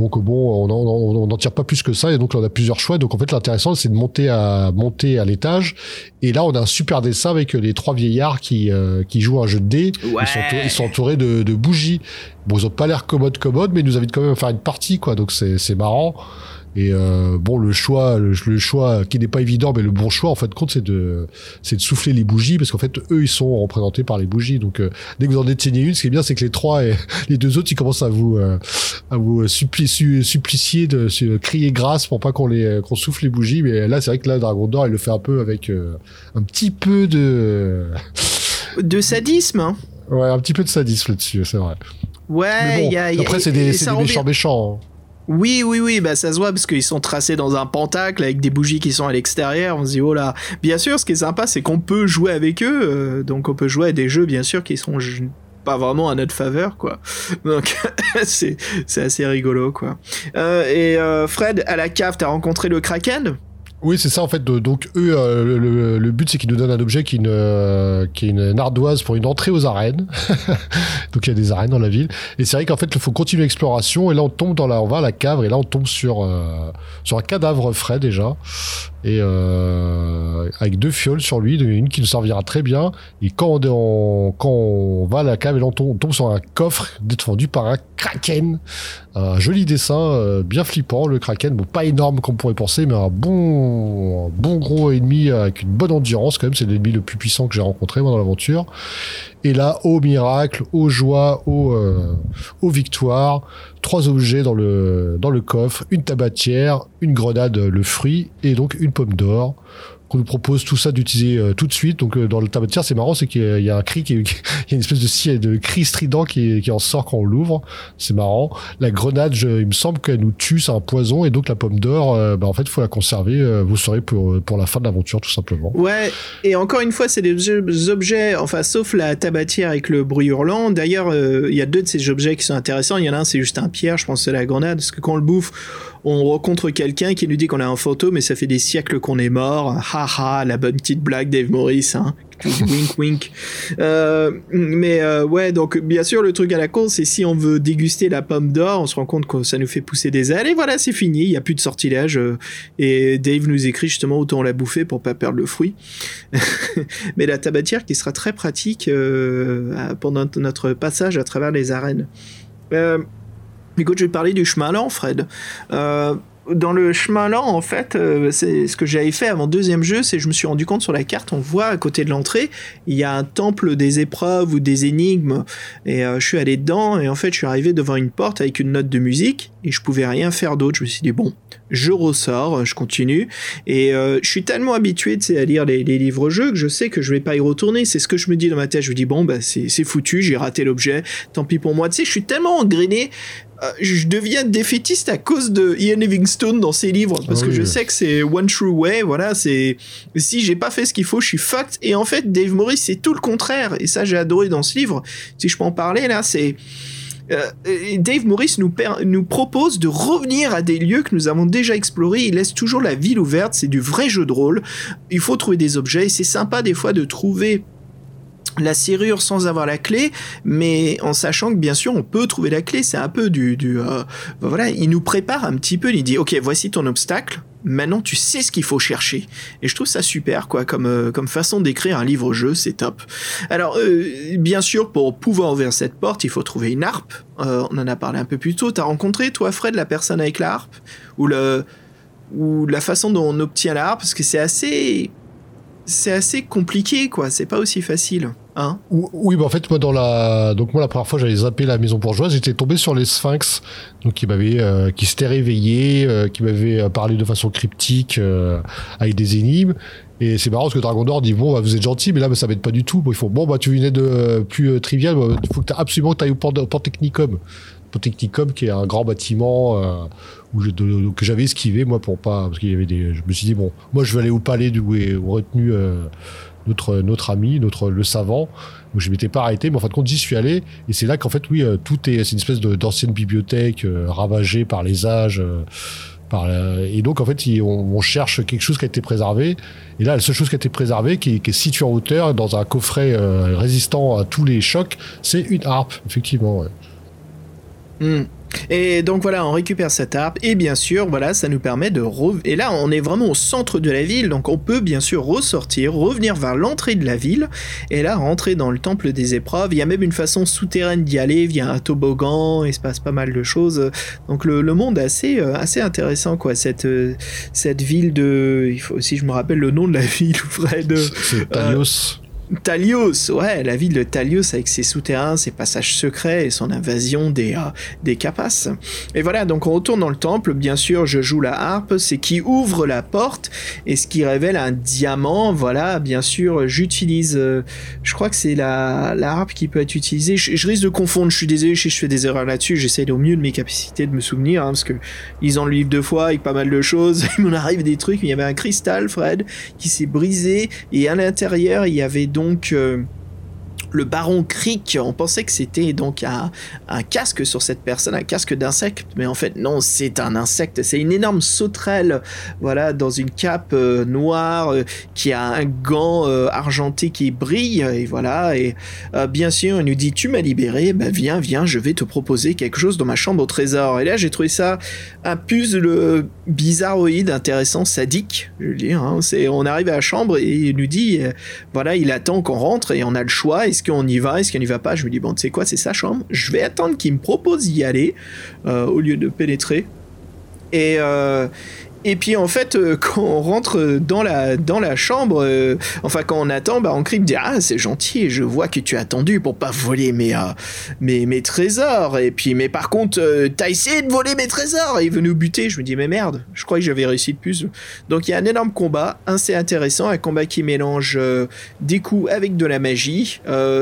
Donc bon, on n'en tire pas plus que ça, et donc là, on a plusieurs choix. Donc en fait, l'intéressant, c'est de monter à monter à l'étage. Et là, on a un super dessin avec les trois vieillards qui euh, qui jouent un jeu de dés. Ouais. Ils, sont entourés, ils sont entourés de, de bougies. Bon, ils ont pas l'air commodes commodes, mais ils nous invitent quand même à faire une partie, quoi. Donc c'est c'est marrant. Et euh, bon, le choix, le, le choix qui n'est pas évident, mais le bon choix, en fait, compte, c'est de, c'est de souffler les bougies, parce qu'en fait, eux, ils sont représentés par les bougies. Donc, euh, dès que vous en déteignez une, ce qui est bien, c'est que les trois et les deux autres, ils commencent à vous, euh, à vous suppli- su- supplicier de, crier grâce pour pas qu'on les, qu'on souffle les bougies. Mais là, c'est vrai que là, Dragon d'Or, il le fait un peu avec euh, un petit peu de, De sadisme, hein ouais, un petit peu de sadisme là-dessus, c'est vrai. Ouais, bon, il y a... y a- après, c'est des, des méchants méchants. hein. Oui, oui, oui, bah ça se voit parce qu'ils sont tracés dans un pentacle avec des bougies qui sont à l'extérieur. On se dit, oh là. Bien sûr, ce qui est sympa, c'est qu'on peut jouer avec eux. euh, donc, on peut jouer à des jeux, bien sûr, qui sont pas vraiment à notre faveur, quoi. Donc, c'est c'est assez rigolo, quoi. Euh, et euh, Fred, à la cave, t'as rencontré le Kraken? Oui, c'est ça en fait. donc eux, euh, le, but c'est qu'ils nous donnent un objet qui est une, euh, ardoise pour une entrée aux arènes. donc il y a des arènes dans la ville. Et c'est vrai qu'en fait il faut continuer l'exploration. Et là on tombe dans la, on va à la cave et là on tombe sur euh, sur un cadavre frais déjà et euh, avec deux fioles sur lui, une qui nous servira très bien. Et quand on, va à la cave, et là on tombe, on tombe sur un coffre défendu par un kraken. Un joli dessin, euh, bien flippant, le kraken. Bon, pas énorme comme on pourrait penser, mais un bon, un bon gros ennemi avec une bonne endurance quand même. C'est l'ennemi le plus puissant que j'ai rencontré moi dans l'aventure. Et là, au miracle, aux joies, aux, euh, victoires, trois objets dans le, dans le coffre, une tabatière, une grenade, le fruit, et donc une pomme d'or. Qu'on nous propose tout ça d'utiliser euh, tout de suite. Donc euh, dans le tabatière, c'est marrant, c'est qu'il y a- un cri, qui, il y a une espèce de, de cri strident qui, qui en sort quand on l'ouvre. C'est marrant. La grenade, je- il me semble qu'elle nous tue, c'est un poison, et donc la pomme d'or, euh, bah, en fait, faut la conserver. euh, vous saurez pour, pour la fin de l'aventure, tout simplement. Ouais, et encore une fois, c'est des objets- enfin, sauf la tabatière avec le bruit hurlant. D'ailleurs, euh, il y a deux de ces objets qui sont intéressants. Il y en a un, c'est juste un pierre, je pense c'est la grenade, parce que quand on le bouffe, on rencontre quelqu'un qui nous dit qu'on a un fantôme et ça fait des siècles qu'on est mort. Ha ha, la bonne petite blague Dave Morris, hein. wink wink. Euh, mais euh, ouais, donc bien sûr, le truc à la con, c'est si on veut déguster la pomme d'or, on se rend compte que ça nous fait pousser des ailes, et voilà, c'est fini, il n'y a plus de sortilège. euh, et Dave nous écrit justement autant la bouffer pour pas perdre le fruit. mais la tabatière qui sera très pratique pendant notre passage à travers les arènes. Euh, écoute, je vais parler du chemin lent, Fred. Euh, dans le chemin lent, en fait, euh, c'est ce que j'avais fait mon deuxième jeu, c'est je me suis rendu compte sur la carte, on voit à côté de l'entrée, il y a un temple des épreuves ou des énigmes, et euh, je suis allé dedans, et en fait, je suis arrivé devant une porte avec une note de musique, et je pouvais rien faire d'autre. Je me suis dit, bon, je ressors, je continue, et je suis tellement habitué à lire les, les livres-jeux que je sais que je vais pas y retourner. C'est ce que je me dis dans ma tête. Je me dis, bon, bah, c'est foutu, j'ai raté l'objet, tant pis pour moi. Tu sais, je suis tellement engrainé euh, je deviens défaitiste à cause de Ian Livingstone dans ses livres parce Ah que oui, je sais que c'est one true way voilà c'est si j'ai pas fait ce qu'il faut je suis fucked et en fait Dave Morris c'est tout le contraire et ça j'ai adoré dans ce livre si je peux en parler là c'est euh, Dave Morris nous, nous propose de revenir à des lieux que nous avons déjà explorés. Il laisse toujours la ville ouverte. C'est du vrai jeu de rôle. Il faut trouver des objets. Et c'est sympa des fois de trouver la serrure sans avoir la clé, mais en sachant que bien sûr on peut trouver la clé. C'est un peu du, du euh, ben voilà. Il nous prépare un petit peu. Il dit ok voici ton obstacle. Maintenant tu sais ce qu'il faut chercher. Et je trouve ça super quoi comme euh, comme façon d'écrire un livre-jeu. C'est top. Alors euh, bien sûr pour pouvoir ouvrir cette porte il faut trouver une harpe. On en a parlé un peu plus tôt. T'as rencontré toi Fred la personne avec la harpe? Ou le ou la façon dont on obtient la harpe? Parce que c'est assez c'est assez compliqué quoi. C'est pas aussi facile. Hein Ou- Oui, bah en fait, moi, dans la... donc moi, la première fois, j'avais zappé la maison bourgeoise, j'étais tombé sur les sphinx, qui m'avaient, euh, qui s'étaient réveillés, euh, qui m'avaient euh, parlé de façon cryptique, avec des énigmes. Et c'est marrant parce que Dragon Nord dit bon bah, vous êtes gentil mais là bah, ça m'aide pas du tout. Bon, ils font bon bah tu venais de plus euh, trivial, bah, il faut que absolument que t'ailles au Port-. Pantechnicum qui est un grand bâtiment où je- de- que j'avais esquivé moi pour pas parce qu'il y avait des je me suis dit bon moi je vais aller au palais d'où est retenu euh, notre notre ami notre le savant où je m'étais pas arrêté mais en fin de compte j'y suis allé et c'est là qu'en fait oui euh, tout est c'est une espèce d'ancienne bibliothèque euh, ravagée par les âges euh, par la- et donc en fait on, cherche quelque chose qui a été préservé et là la seule chose qui a été préservée qui, est- qui est située en hauteur dans un coffret euh, résistant à tous les chocs c'est une harpe effectivement ouais. Hmm. Et donc voilà, on récupère cette harpe et bien sûr, voilà, ça nous permet de et là on est vraiment au centre de la ville, donc on peut bien sûr ressortir, revenir vers l'entrée de la ville et là rentrer dans le temple des épreuves. Il y a même une façon souterraine d'y aller via un toboggan, il se passe pas mal de choses. Donc le, le monde est assez euh, assez intéressant quoi. Cette euh, cette ville de, il faut aussi je me rappelle le nom de la ville, Fred. c'est Talios ouais, la ville de Talios avec ses souterrains, ses passages secrets et son invasion des, euh, des capaces. Et voilà, donc on retourne dans le temple, bien sûr, je joue la harpe, c'est qui ouvre la porte et ce qui révèle un diamant, voilà, bien sûr, j'utilise, euh, je crois que c'est la, harpe qui peut être utilisée, je, je risque de confondre, je suis désolé si je fais des erreurs là-dessus, j'essaie au mieux de mes capacités de me souvenir, hein, parce que lisant le livre deux fois avec pas mal de choses, il m'en arrive des trucs, il y avait un cristal, Fred, qui s'est brisé et à l'intérieur il y avait donc euh, le baron Crick, on pensait que c'était donc un, casque sur cette personne, un casque d'insecte, mais en fait non, c'est un insecte, c'est une énorme sauterelle, voilà, dans une cape euh, noire, euh, qui a un gant euh, argenté qui brille, et voilà, et bien sûr, il nous dit, tu m'as libéré, bah viens, viens, je vais te proposer quelque chose dans ma chambre au trésor, et là j'ai trouvé ça un puzzle bizarroïde, intéressant, sadique, je veux dire, hein, on arrive à la chambre et il nous dit, voilà, il attend qu'on rentre et on a le choix. Est-ce qu'on y va Est-ce qu'on n'y va pas Je me dis, bon, tu sais quoi, c'est sa chambre. Je vais attendre qu'il me propose d'y aller euh, au lieu de pénétrer. Et, euh, et puis en fait, euh, quand on rentre dans la, dans la chambre, euh, enfin quand on attend, bah, on crie, dit Ah, c'est gentil, je vois que tu as attendu pour pas voler mes, euh, mes, mes trésors. Et puis, mais par contre, euh, t'as essayé de voler mes trésors? Et il veut nous buter. Je me dis, mais merde, je crois que j'avais réussi le puzzle. Donc il y a un énorme combat, assez intéressant, un combat qui mélange des coups avec de la magie.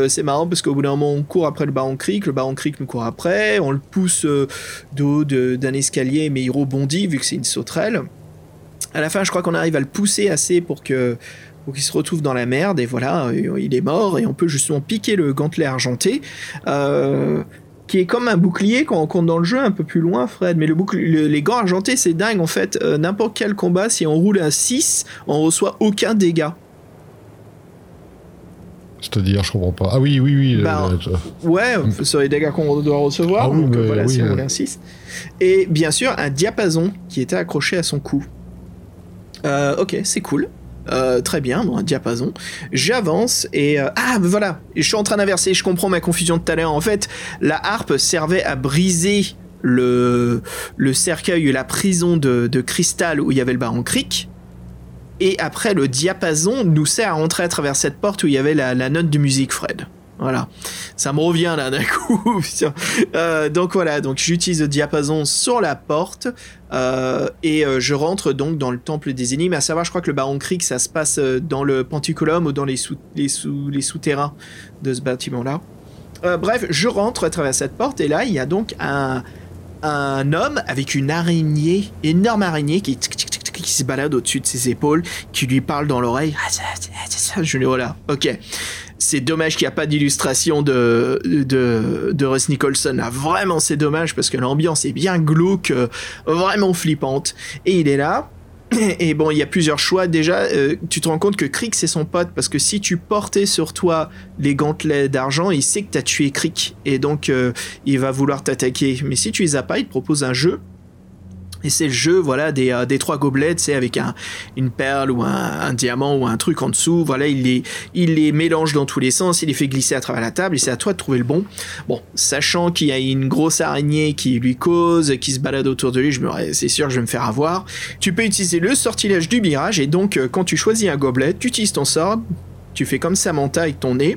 C'est marrant parce qu'au bout d'un moment, on court après le baron Crick, le baron Crick nous court après, on le pousse euh, de haut de- d'un escalier, mais il rebondit vu que c'est une sauterelle. À la fin, je crois qu'on arrive à le pousser assez pour que pour qu'il se retrouve dans la merde et voilà, euh, il est mort et on peut justement piquer le gantelet argenté. Euh, qui est comme un bouclier qu'on rencontre dans le jeu un peu plus loin, Fred. Mais le le- les gants argentés, c'est dingue en fait. Euh, N'importe quel combat, si on roule un 6, on reçoit aucun dégât. C'est-à-dire, je comprends pas. Ah oui, oui, oui. Bah, euh, Ouais, sur les dégâts qu'on doit recevoir. Ah oui, donc, voilà, oui, si on euh. insiste. Et bien sûr, un diapason qui était accroché à son cou. Euh, ok, c'est cool. Euh, très bien, bon, un diapason. J'avance et... euh, ah, voilà, je suis en train d'inverser, je comprends ma confusion de tout à l'heure. En fait, la harpe servait à briser le, le cercueil, la prison de, cristal où il y avait le baron Crick. Et après, le diapason nous sert à rentrer à travers cette porte où il y avait la note de musique, Fred. Voilà. Ça me revient là d'un coup. Euh, donc voilà, donc j'utilise le diapason sur la porte euh, et euh, je rentre donc dans le temple des énigmes. À savoir, je crois que le baron Crick, ça se passe dans le Panticulum ou dans les, sous, les, sous, les souterrains de ce bâtiment-là. Bref, je rentre à travers cette porte et là, il y a donc un, un homme avec une araignée, énorme araignée qui, tic, tic, tic, qui se balade au-dessus de ses épaules, qui lui parle dans l'oreille. Je lui voilà, ok. C'est dommage qu'il n'y a pas d'illustration de, de, de Russ Nicholson. Là. Vraiment, c'est dommage parce que l'ambiance est bien glauque, euh, vraiment flippante. Et il est là. Et bon, il y a plusieurs choix. Déjà, euh, tu te rends compte que Crick, c'est son pote parce que si tu portais sur toi les gantelets d'argent, il sait que tu as tué Crick. Et donc, euh, il va vouloir t'attaquer. Mais si tu les as pas, il te propose un jeu. Et c'est le jeu, voilà, des, euh, des trois gobelets, c'est avec un, une perle ou un, diamant ou un truc en dessous. Voilà, il les, il les mélange dans tous les sens, il les fait glisser à travers la table et c'est à toi de trouver le bon. Bon, sachant qu'il y a une grosse araignée qui lui cause, qui se balade autour de lui, je me, c'est sûr je vais me faire avoir. Tu peux utiliser le sortilège du mirage et donc euh, quand tu choisis un gobelet, tu utilises ton sort, tu fais comme Samantha avec ton nez.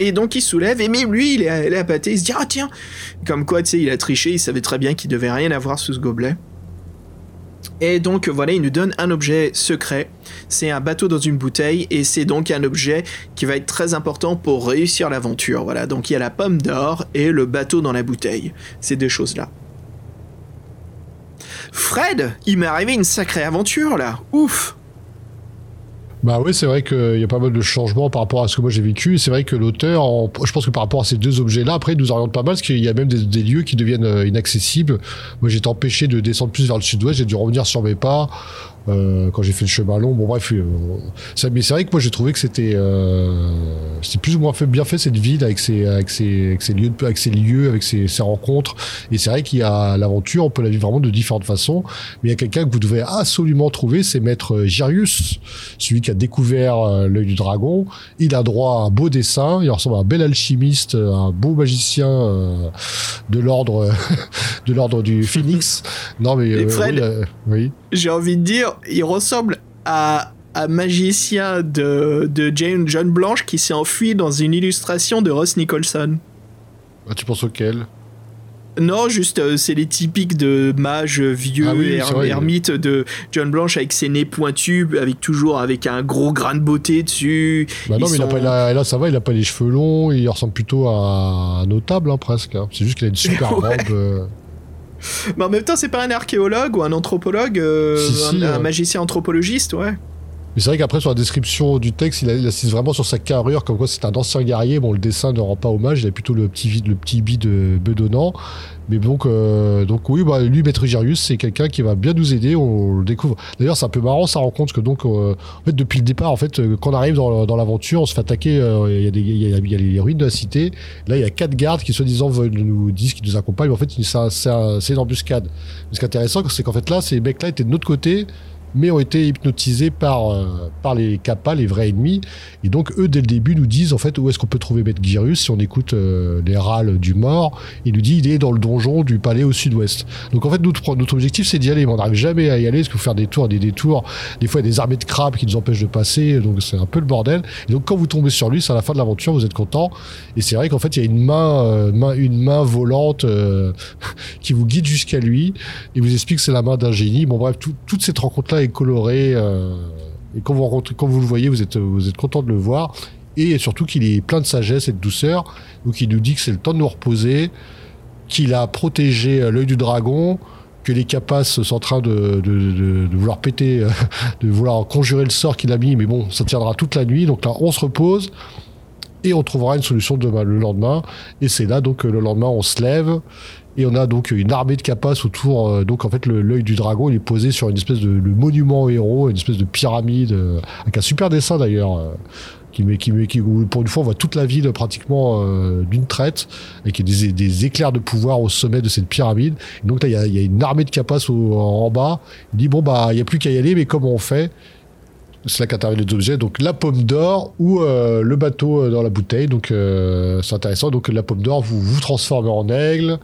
Et donc il soulève, et même lui, il est, il est il se dit Ah tiens Comme quoi, tu sais, il a triché, il savait très bien qu'il devait rien avoir sous ce gobelet. Et donc voilà, il nous donne un objet secret. C'est un bateau dans une bouteille et c'est donc un objet qui va être très important pour réussir l'aventure. Voilà, donc il y a la pomme d'or et le bateau dans la bouteille. Ces deux choses-là. Fred, il m'est arrivé une sacrée aventure là. Ouf. Bah oui, c'est vrai qu'il y a pas mal de changements par rapport à ce que moi j'ai vécu. C'est vrai que l'auteur, je pense que par rapport à ces deux objets-là, après, il nous oriente pas mal parce qu'il y a même des, des lieux qui deviennent euh, inaccessibles. Moi, j'étais empêché de descendre plus vers le sud-ouest. J'ai dû revenir sur mes pas euh, quand j'ai fait le chemin long. Bon, bref, euh, ça, mais c'est vrai que moi j'ai trouvé que c'était euh, c'était plus ou moins fait, bien fait cette ville avec ses avec ses avec ses lieux avec ses lieux avec ses, ses rencontres. Et c'est vrai qu'il y a l'aventure, on peut la vivre vraiment de différentes façons. Mais il y a quelqu'un que vous devez absolument trouver, c'est Maître Jirius, celui qui a découvert euh, l'œil du dragon. Il a droit à un beau dessin, il ressemble à un bel alchimiste, euh, un beau magicien euh, de l'ordre de l'ordre du phénix. Non mais euh, Fred oui, euh, oui. J'ai envie de dire, il ressemble à un magicien de, de Jane John Blanche qui s'est enfui dans une illustration de Ross Nicholson. Ah, tu penses auquel? Non, juste, euh, c'est les typiques de mages vieux Ah oui, et ermites de John Blanche avec ses nez pointus, avec toujours avec un gros grain de beauté dessus. Bah non, Ils mais il a sont- pas, il a- là, ça va, il a pas les cheveux longs, il ressemble plutôt à un notable, hein, presque. hein. C'est juste qu'il a une super Ouais. robe. euh. Mais en même temps, c'est pas un archéologue ou un anthropologue, euh, Si, si, un, un euh. magicien anthropologiste, ouais. Mais c'est vrai qu'après, sur la description du texte, il, il insiste vraiment sur sa carrure, comme quoi c'est un ancien guerrier. Bon, le dessin ne rend pas hommage, il a plutôt le petit, le petit bid bedonnant. Mais donc, euh, donc oui, bah, lui, Maître Girius, c'est quelqu'un qui va bien nous aider. On le découvre. D'ailleurs, c'est un peu marrant sa rencontre, que donc, euh, en fait, depuis le départ, en fait, euh, quand on arrive dans, l'aventure, on se fait attaquer. euh, Il y, a des- y, y a les ruines de la cité. Là, il y a quatre gardes qui, soi-disant, nous disent qu'ils nous accompagnent. Mais en fait, c'est une embuscade. Mais ce qui est intéressant, c'est qu'en fait, là, ces mecs-là étaient de notre côté mais ont été hypnotisés par, euh, par les Kappa, les vrais ennemis. Et donc, eux, dès le début, nous disent en fait où est-ce qu'on peut trouver Maître Gyrus si on écoute euh, les râles du mort. Il nous dit il est dans le donjon du palais au sud-ouest. Donc, en fait, notre, notre objectif, c'est d'y aller, mais on n'arrive jamais à y aller parce qu'il faut faire des tours, des détours. Des fois, il y a des armées de crabes qui nous empêchent de passer, donc c'est un peu le bordel. Et donc, quand vous tombez sur lui, c'est à la fin de l'aventure, vous êtes content. Et c'est vrai qu'en fait, il y a une main, euh, main- une main volante euh, qui vous guide jusqu'à lui et vous explique que c'est la main d'un génie. Bon bref, tout- toute cette rencontre-là est colorée euh, et quand vous, quand vous le voyez, vous êtes, vous êtes content de le voir et surtout qu'il est plein de sagesse et de douceur. Donc il nous dit que c'est le temps de nous reposer, qu'il a protégé euh, l'œil du dragon, que les capaces sont en train de, de, de- vouloir péter, euh, de vouloir conjurer le sort qu'il a mis, mais bon, ça tiendra toute la nuit. Donc là, on se repose et on trouvera une solution demain, le lendemain. Et c'est là donc le lendemain, on se lève et on a donc une armée de capaces autour. euh, donc en fait, l'œil du dragon, il est posé sur une espèce de monument au héros, une espèce de pyramide euh, avec un super dessin d'ailleurs. euh, qui, qui, qui, pour une fois, on voit toute la ville pratiquement d'une traite, et qui des, des éclairs de pouvoir au sommet de cette pyramide. Donc là, il y a, une armée de capaces au- en bas. Il dit, bon, bah, il n'y a plus qu'à y aller, mais comment on fait? C'est là qu'interviennent les objets. Donc la pomme d'or ou le bateau dans la bouteille. Donc c'est intéressant. Donc la pomme d'or, vous vous transformez en aigle,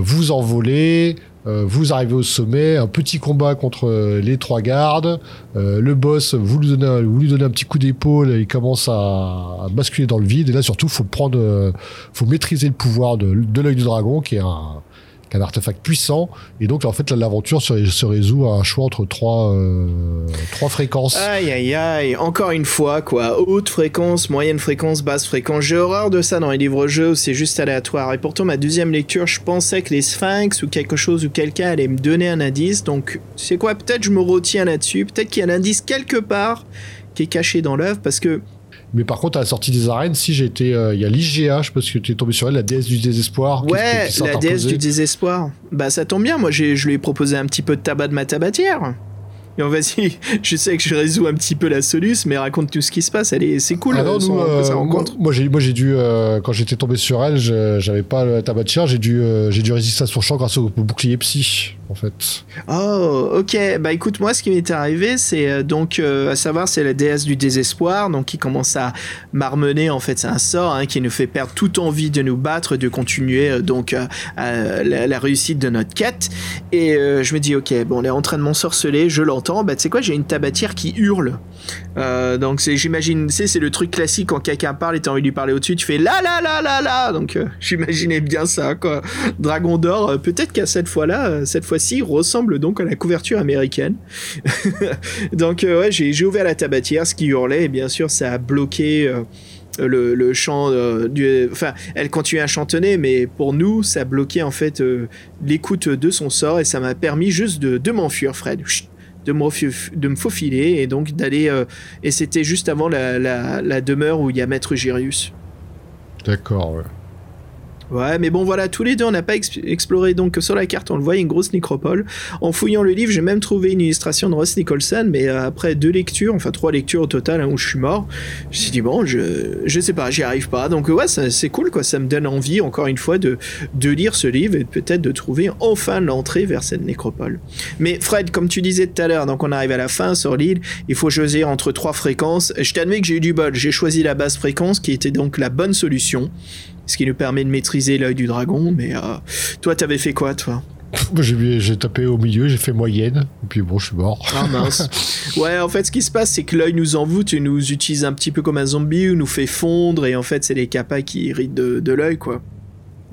vous envolez, euh, vous arrivez au sommet, un petit combat contre euh, les trois gardes. Euh, le boss, vous lui donnez un, vous lui donnez un petit coup d'épaule, il commence à, basculer dans le vide. Et là surtout, faut prendre, euh, faut maîtriser le pouvoir de, de l'œil du dragon, qui est un qui est un artefact puissant. Et donc en fait l'aventure se, résout à un choix entre trois euh, trois fréquences. Aïe aïe aïe, encore une fois quoi, haute fréquence, moyenne fréquence, basse fréquence, j'ai horreur de ça dans les livres-jeux c'est juste aléatoire. Et pourtant ma deuxième lecture, je pensais que les sphinx ou quelque chose ou quelqu'un allait me donner un indice, donc c'est quoi, peut-être je me retiens là-dessus, peut-être qu'il y a un indice quelque part qui est caché dans l'œuvre parce que Mais par contre, à la sortie des arènes, si j'ai été. euh, Il y a l'IGA, je sais pas si tu es tombé sur elle, la déesse du désespoir. Ouais, qui la déesse du désespoir. Bah ça tombe bien, moi j'ai- je lui ai proposé un petit peu de tabac de ma tabatière. Et on vas-y, je sais que je résous un petit peu la soluce, mais raconte tout ce qui se passe, elle est, c'est cool Ah non, euh, nous, son- euh, sa moi, rencontre. moi, j'ai moi j'ai dû euh, quand j'étais tombé sur elle je- j'avais pas le tabatière j'ai dû j'ai dû résister à son champ grâce au bouclier psy fait Oh, ok. Bah écoute, moi, ce qui m'est arrivé, c'est euh, donc, euh, à savoir, c'est la déesse du désespoir, donc qui commence à marmonner. En fait, c'est un sort hein, qui nous fait perdre toute envie de nous battre, de continuer euh, donc la, réussite de notre quête. Et je me dis, ok, bon, on est en train de m'ensorceler, je l'entends. Bah tu sais quoi, j'ai une tabatière qui hurle. Donc c'est, j'imagine, sais, c'est le truc classique quand quelqu'un parle et t'as envie de lui parler au-dessus, tu fais là là là là là. Donc j'imaginais bien ça, quoi. Dragon d'or, peut-être qu'à cette fois-là, cette ressemble donc à la couverture américaine. donc euh, ouais, j'ai, ouvert la tabatière, ce qui hurlait, et bien sûr, ça a bloqué. euh, le, chant euh, enfin elle continue à chantonner mais pour nous ça a bloqué en fait l'écoute de son sort et ça m'a permis juste de, m'enfuir Fred de me, faufiler et donc d'aller et c'était juste avant la demeure où il y a Maître Girius d'accord ouais. Ouais, mais bon, voilà, tous les deux, on n'a pas ex- exploré. Donc, sur la carte, on le voit, il y a une grosse nécropole. En fouillant le livre, j'ai même trouvé une illustration de Ross Nicholson, mais euh, après deux lectures, enfin trois lectures au total, hein, où je suis mort, je me suis dit, bon, je, je sais pas, j'y arrive pas. Donc, ouais, c'est cool, quoi. Ça me donne envie, encore une fois, de, de lire ce livre et peut-être de trouver enfin l'entrée vers cette nécropole. Mais Fred, comme tu disais tout à l'heure, donc on arrive à la fin sur l'île, il faut choisir entre trois fréquences. Je t'admets que j'ai eu du bol. J'ai choisi la basse fréquence, qui était donc la bonne solution ce qui nous permet de maîtriser l'œil du dragon. Mais euh, toi, t'avais fait quoi, toi? J'ai j'ai tapé au milieu j'ai fait moyenne et puis bon je suis mort Ah mince. ouais, en fait, ce qui se passe, c'est que l'œil nous envoûte et nous utilise un petit peu comme un zombie ou nous fait fondre. Et en fait, c'est les capas qui irritent de, de l'œil, quoi.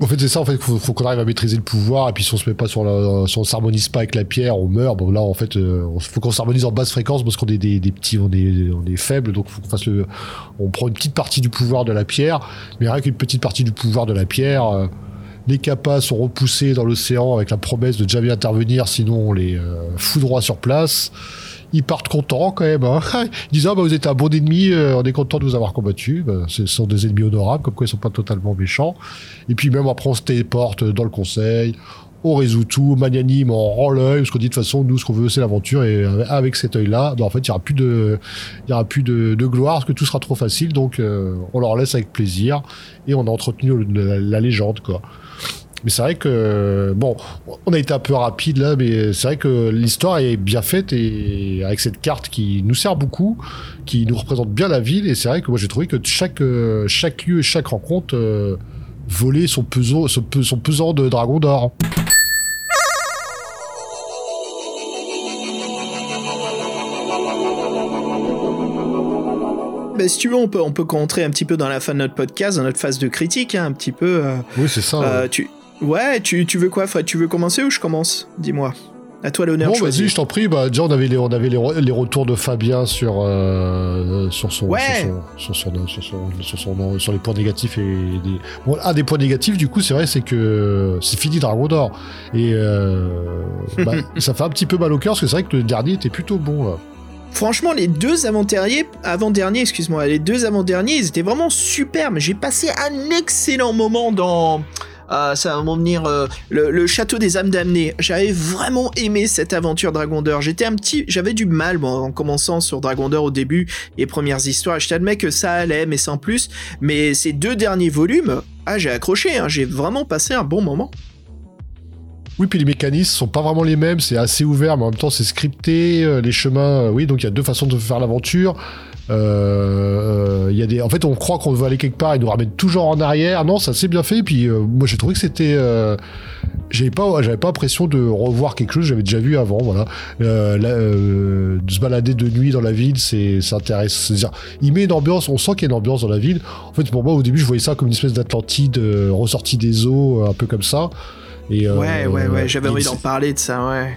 En fait, c'est ça. En fait, faut, faut qu'on arrive à maîtriser le pouvoir. Et puis, si on se met pas sur la, si on s'harmonise pas avec la pierre, on meurt. Bon, là, en fait, euh, faut qu'on s'harmonise en basse fréquence parce qu'on est des, petits, on est, on est faible. Donc, faut qu'on fasse le, on prend une petite partie du pouvoir de la pierre. Mais rien qu'une petite partie du pouvoir de la pierre, euh, les capas sont repoussés dans l'océan avec la promesse de jamais intervenir, sinon on les euh, sur place. Ils partent contents quand même. Hein. Ils disent ah bah vous êtes un bon ennemi, euh, on est content de vous avoir combattu. Bah, ce sont des ennemis honorables, comme quoi ils sont pas totalement méchants. Et puis même après on se téléporte dans le conseil, on résout tout, magnanime, on rend l'œil, parce qu'on dit de toute façon nous ce qu'on veut c'est l'aventure et euh, avec cet œil-là, bah, en fait il y aura plus de, il y aura plus de, gloire parce que tout sera trop facile, donc euh, on leur laisse avec plaisir et on a entretenu la, la légende quoi. Mais c'est vrai que bon, on a été un peu rapide là, mais c'est vrai que l'histoire est bien faite et avec cette carte qui nous sert beaucoup, qui nous représente bien la ville. Et c'est vrai que moi j'ai trouvé que chaque euh, chaque lieu et chaque rencontre euh, volait son pesant, son, pe- son pesant de dragon d'or. Bah, si tu veux, on peut, on peut rentrer un petit peu dans la fin de notre podcast, dans notre phase de critique, hein, un petit peu. euh, Oui, c'est ça. euh, ouais. tu... Ouais, tu, tu veux quoi, Fred? Tu veux commencer ou je commence? Dis-moi. À toi l'honneur Bon, vas-y, je t'en prie. Bah, déjà, on avait les, on avait les, re- les retours de Fabien sur, euh, sur, son, Ouais. sur, son, sur, son, sur, son, sur, son- sur les points négatifs. Et des... bon, un des points négatifs, du coup, c'est vrai, c'est que c'est fini Dragon d'Or. Et euh, bah, ça fait un petit peu mal au cœur parce que c'est vrai que le dernier était plutôt bon. Là. Franchement, les deux avant-derniers, avant-derniers, excuse-moi, les deux avant-derniers, ils étaient vraiment superbes. J'ai passé un excellent moment dans Ah, ça va m'en venir euh, le, château des âmes damnées. J'avais vraiment aimé cette aventure Dragon d'Or. J'étais un petit, j'avais du mal bon, en commençant sur Dragon d'Or au début, les premières histoires. Je t'admets que ça allait, mais sans plus. Mais ces deux derniers volumes, ah, j'ai accroché. Hein, j'ai vraiment passé un bon moment. Oui, puis les mécanismes sont pas vraiment les mêmes, c'est assez ouvert, mais en même temps c'est scripté, euh, les chemins, euh, oui, donc il y a deux façons de faire l'aventure. Euh, y a des, en fait, on croit qu'on veut aller quelque part, ils nous ramènent toujours en arrière. Non, ça c'est bien fait. Puis moi j'ai trouvé que c'était, j'avais pas, j'avais pas l'impression de revoir quelque chose que j'avais déjà vu avant. Voilà, de se balader de nuit dans la ville, c'est, intéresse. C'est-à-dire, il met une ambiance, on sent qu'il y a une ambiance dans la ville. En fait, pour moi au début, je voyais ça comme une espèce d'Atlantide ressortie des eaux, un peu comme ça. Et, ouais, ouais, ouais, j'avais envie d'en parler de ça, ouais.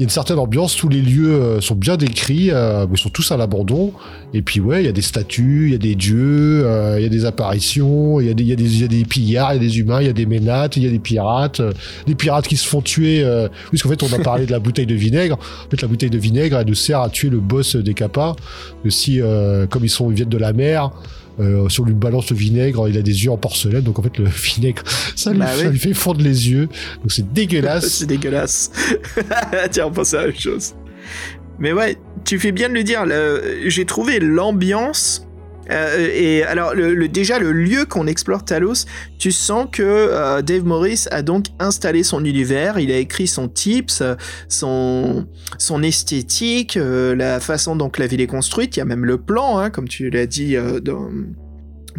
Il y a une certaine ambiance, tous les lieux euh, sont bien décrits, euh, ils sont tous à l'abandon. Et puis ouais, il y a des statues, il y a des dieux, euh, il y a des apparitions, il y, a des, pillards, il y a des humains, il y a des ménates, il y a des pirates, des pirates qui se font tuer, puisqu'en fait on a parlé de la bouteille de vinaigre. En fait la bouteille de vinaigre, elle nous sert à tuer le boss des capas. Si, comme ils sont ils viennent de la mer, euh, sur lui balance le vinaigre, il a des yeux en porcelaine, donc en fait le vinaigre, ça, lui, Bah oui. ça lui fait fondre les yeux, donc c'est dégueulasse. C'est dégueulasse. Tiens, on pense à la même chose. Mais ouais, tu fais bien de le dire. J'ai trouvé l'ambiance. Euh, et alors, déjà, le lieu qu'on explore Talos, tu sens que euh, Dave Morris a donc installé son univers, il a écrit son tips, euh, son, son esthétique, la façon dont la ville est construite, il y a même le plan, hein, comme tu l'as dit